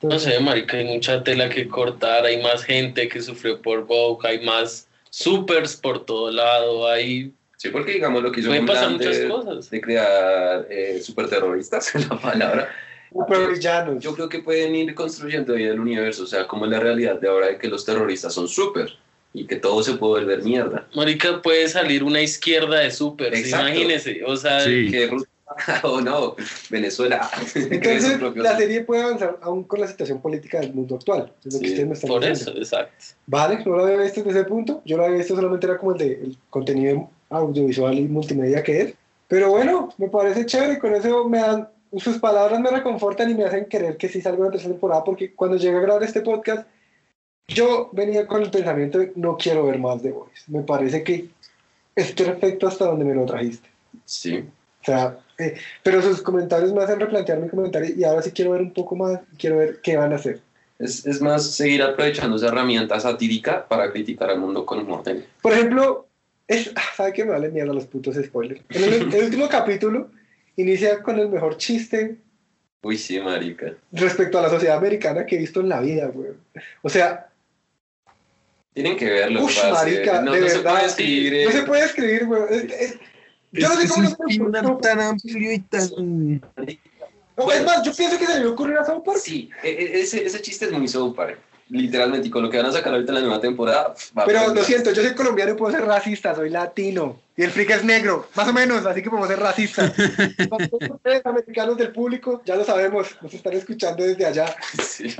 no sé, marica, hay mucha tela que cortar, hay más gente que sufrió por Vogue, hay más supers por todo lado, hay... Sí, porque digamos lo que hizo muchas de, cosas. de crear eh, superterroristas, es la palabra. Super villanos. Yo creo que pueden ir construyendo ahí el universo, o sea, como es la realidad de ahora de que los terroristas son súper y que todo se puede volver mierda. Marica, puede salir una izquierda de Exacto. imagínese, o sea... Sí. Que Rusia, o no, Venezuela. Entonces, la serie puede avanzar aún con la situación política del mundo actual. Es lo que Sí, ustedes me están Por diciendo. eso, exacto. Vale, no lo había visto desde ese punto. Yo lo había visto solamente era como el de el contenido audiovisual y multimedia que es. Pero bueno, me parece chévere. Con eso me dan. Sus palabras me reconfortan y me hacen querer que sí salga una tercera temporada. Porque cuando llegué a grabar este podcast, yo venía con el pensamiento de no quiero ver más de Voice. Me parece que es perfecto hasta donde me lo trajiste. Sí. O sea, eh, pero sus comentarios me hacen replantear mi comentario y ahora sí quiero ver un poco más. Quiero ver qué van a hacer. Es, es más seguir aprovechando esa herramienta satírica para criticar al mundo con humor. Por ejemplo, es, ah, ¿sabe qué me vale mierda los putos spoilers? En el, el último capítulo inicia con el mejor chiste Uy, sí, marica. respecto a la sociedad americana que he visto en la vida, güey. O sea, Tienen que verlo. Ush, parce. marica, no, de no se verdad. puede escribir. No eh. se puede escribir, güey. Es- es- Yo no sé Es cómo un no se tan amplio y tan... No, es más, yo pienso que se le ocurrir a South Park. Sí, e- e- ese, ese chiste es muy South Park. Literalmente, y con lo que van a sacar ahorita en la nueva temporada. va a Pero lo siento, yo soy colombiano y puedo ser racista, soy latino. Y el freak es negro, más o menos, así que podemos ser racistas. Ustedes, americanos del público, ya lo sabemos, nos están escuchando desde allá.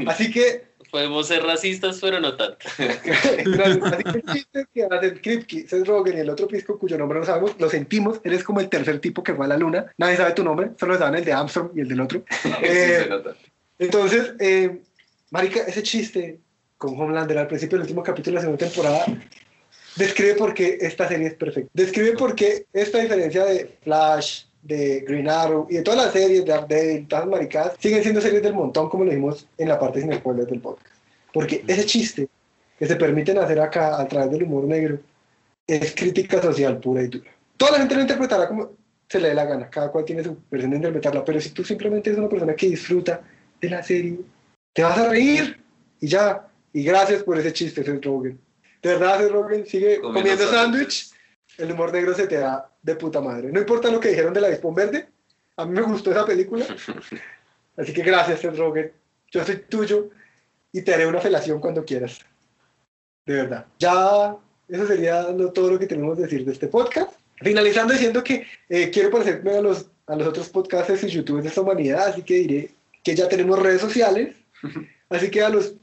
Así que, Podemos ser racistas, pero no tanto. así que el chiste que hacen Kripke, Seth Rogen y el otro pisco cuyo nombre no sabemos, lo sentimos, eres como el tercer tipo que fue a la luna. Nadie sabe tu nombre, solo saben el de Armstrong y el del otro. Eh, se nota. Entonces, eh, Marica, ese chiste con Homelander al principio del último capítulo de la segunda temporada describe por qué esta serie es perfecta. Describe por qué esta diferencia de Flash, de Green Arrow y de todas las series de Daredevil, todas las maricadas, siguen siendo series del montón, como lo dijimos en la parte sin spoilers del podcast. Porque ese chiste que se permiten hacer acá a través del humor negro es crítica social pura y dura. Toda la gente lo interpretará como se le dé la gana, cada cual tiene su versión de interpretarla, pero si tú simplemente eres una persona que disfruta de la serie, te vas a reír y ya. Y gracias por ese chiste, Seth Rogen. De verdad, Seth Rogen sigue Comiendo sándwich. El humor negro se te da de puta madre. No importa lo que dijeron de la Dispón Verde, a mí me gustó esa película. Así que gracias, Seth Rogen. Yo soy tuyo y te haré una felación cuando quieras. De verdad. Ya, eso sería lo- todo lo que tenemos que decir de este podcast. Finalizando diciendo que eh, quiero parecerme a los, a los otros podcasters y youtubers de esta humanidad, así que diré que ya tenemos redes sociales. Así que a los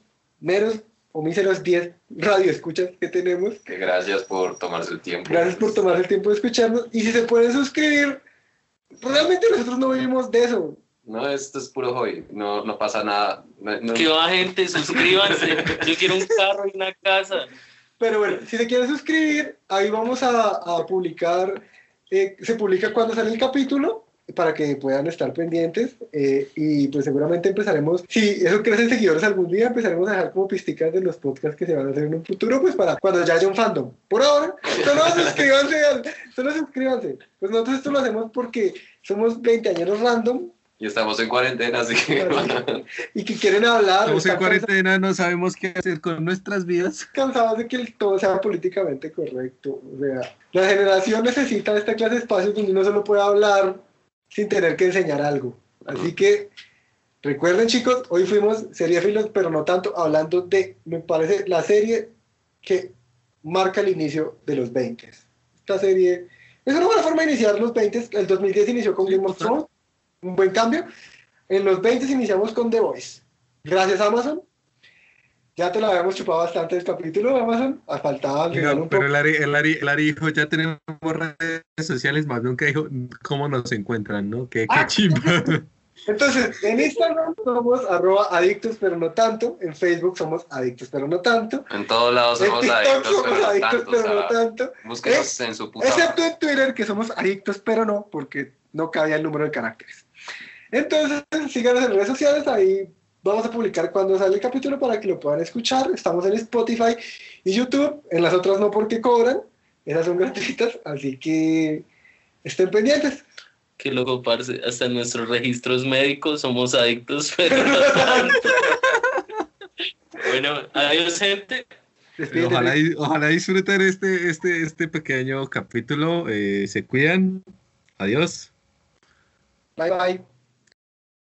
meros o míseros 10 radioescuchas que tenemos, Que gracias por tomarse el tiempo. Gracias por tomarse el tiempo de escucharnos. Y si se pueden suscribir, realmente nosotros no vivimos de eso. No, esto es puro hobby. No, no pasa nada. No- no- Que va gente, suscríbanse. Yo quiero un carro y una casa. Pero bueno, si se quieren suscribir, ahí vamos a, a publicar, eh, se publica cuando sale el capítulo para que puedan estar pendientes eh, y pues seguramente empezaremos, si eso crece en seguidores algún día, empezaremos a dejar como pisticas de los podcasts que se van a hacer en un futuro, pues para cuando ya haya un fandom. Por ahora, solo suscríbanse, al- solo suscríbanse. Pues nosotros esto lo hacemos porque somos 20 años random Y estamos en cuarentena, así que. y que quieren hablar. Estamos en cuarentena, no sabemos qué hacer con nuestras vidas. cansados de que el- todo sea políticamente correcto. O sea, la generación necesita esta clase de espacios donde uno solo puede hablar sin tener que enseñar algo. Así que recuerden chicos, hoy fuimos seriéfilos, pero no tanto, hablando de, me parece, la serie que marca el inicio de los 20. Esta serie es una buena forma de iniciar los 20. El 2010 inició con Game of Thrones, un buen cambio. En los 20 iniciamos con The Voice. Gracias Amazon. Ya te la habíamos chupado bastante el capítulo, Amazon. Ah, Faltaba un pero poco. el Ari, el, Ari, el Ari dijo, ya tenemos redes sociales, más nunca dijo cómo nos encuentran, ¿no? Qué, qué Ah, chimba. Entonces, en Instagram somos arroba adictos, pero no tanto. En Facebook somos adictos, pero no tanto. En todos lados En somos adictos, somos pero no adictos, tanto. pero o no sea, tanto. Búsquenos en su puta. Excepto en Twitter, que somos adictos, pero no, porque no cabía el número de caracteres. Entonces, síganos en redes sociales, ahí vamos a publicar cuando sale el capítulo para que lo puedan escuchar. Estamos en Spotify y YouTube, en las otras no porque cobran, esas son gratuitas, así que estén pendientes. Qué loco, parce. Hasta en nuestros registros médicos somos adictos, pero no tanto. Bueno, adiós, gente. Ojalá, ojalá disfruten este, este, este pequeño capítulo. eh, se cuidan. Adiós. Bye bye.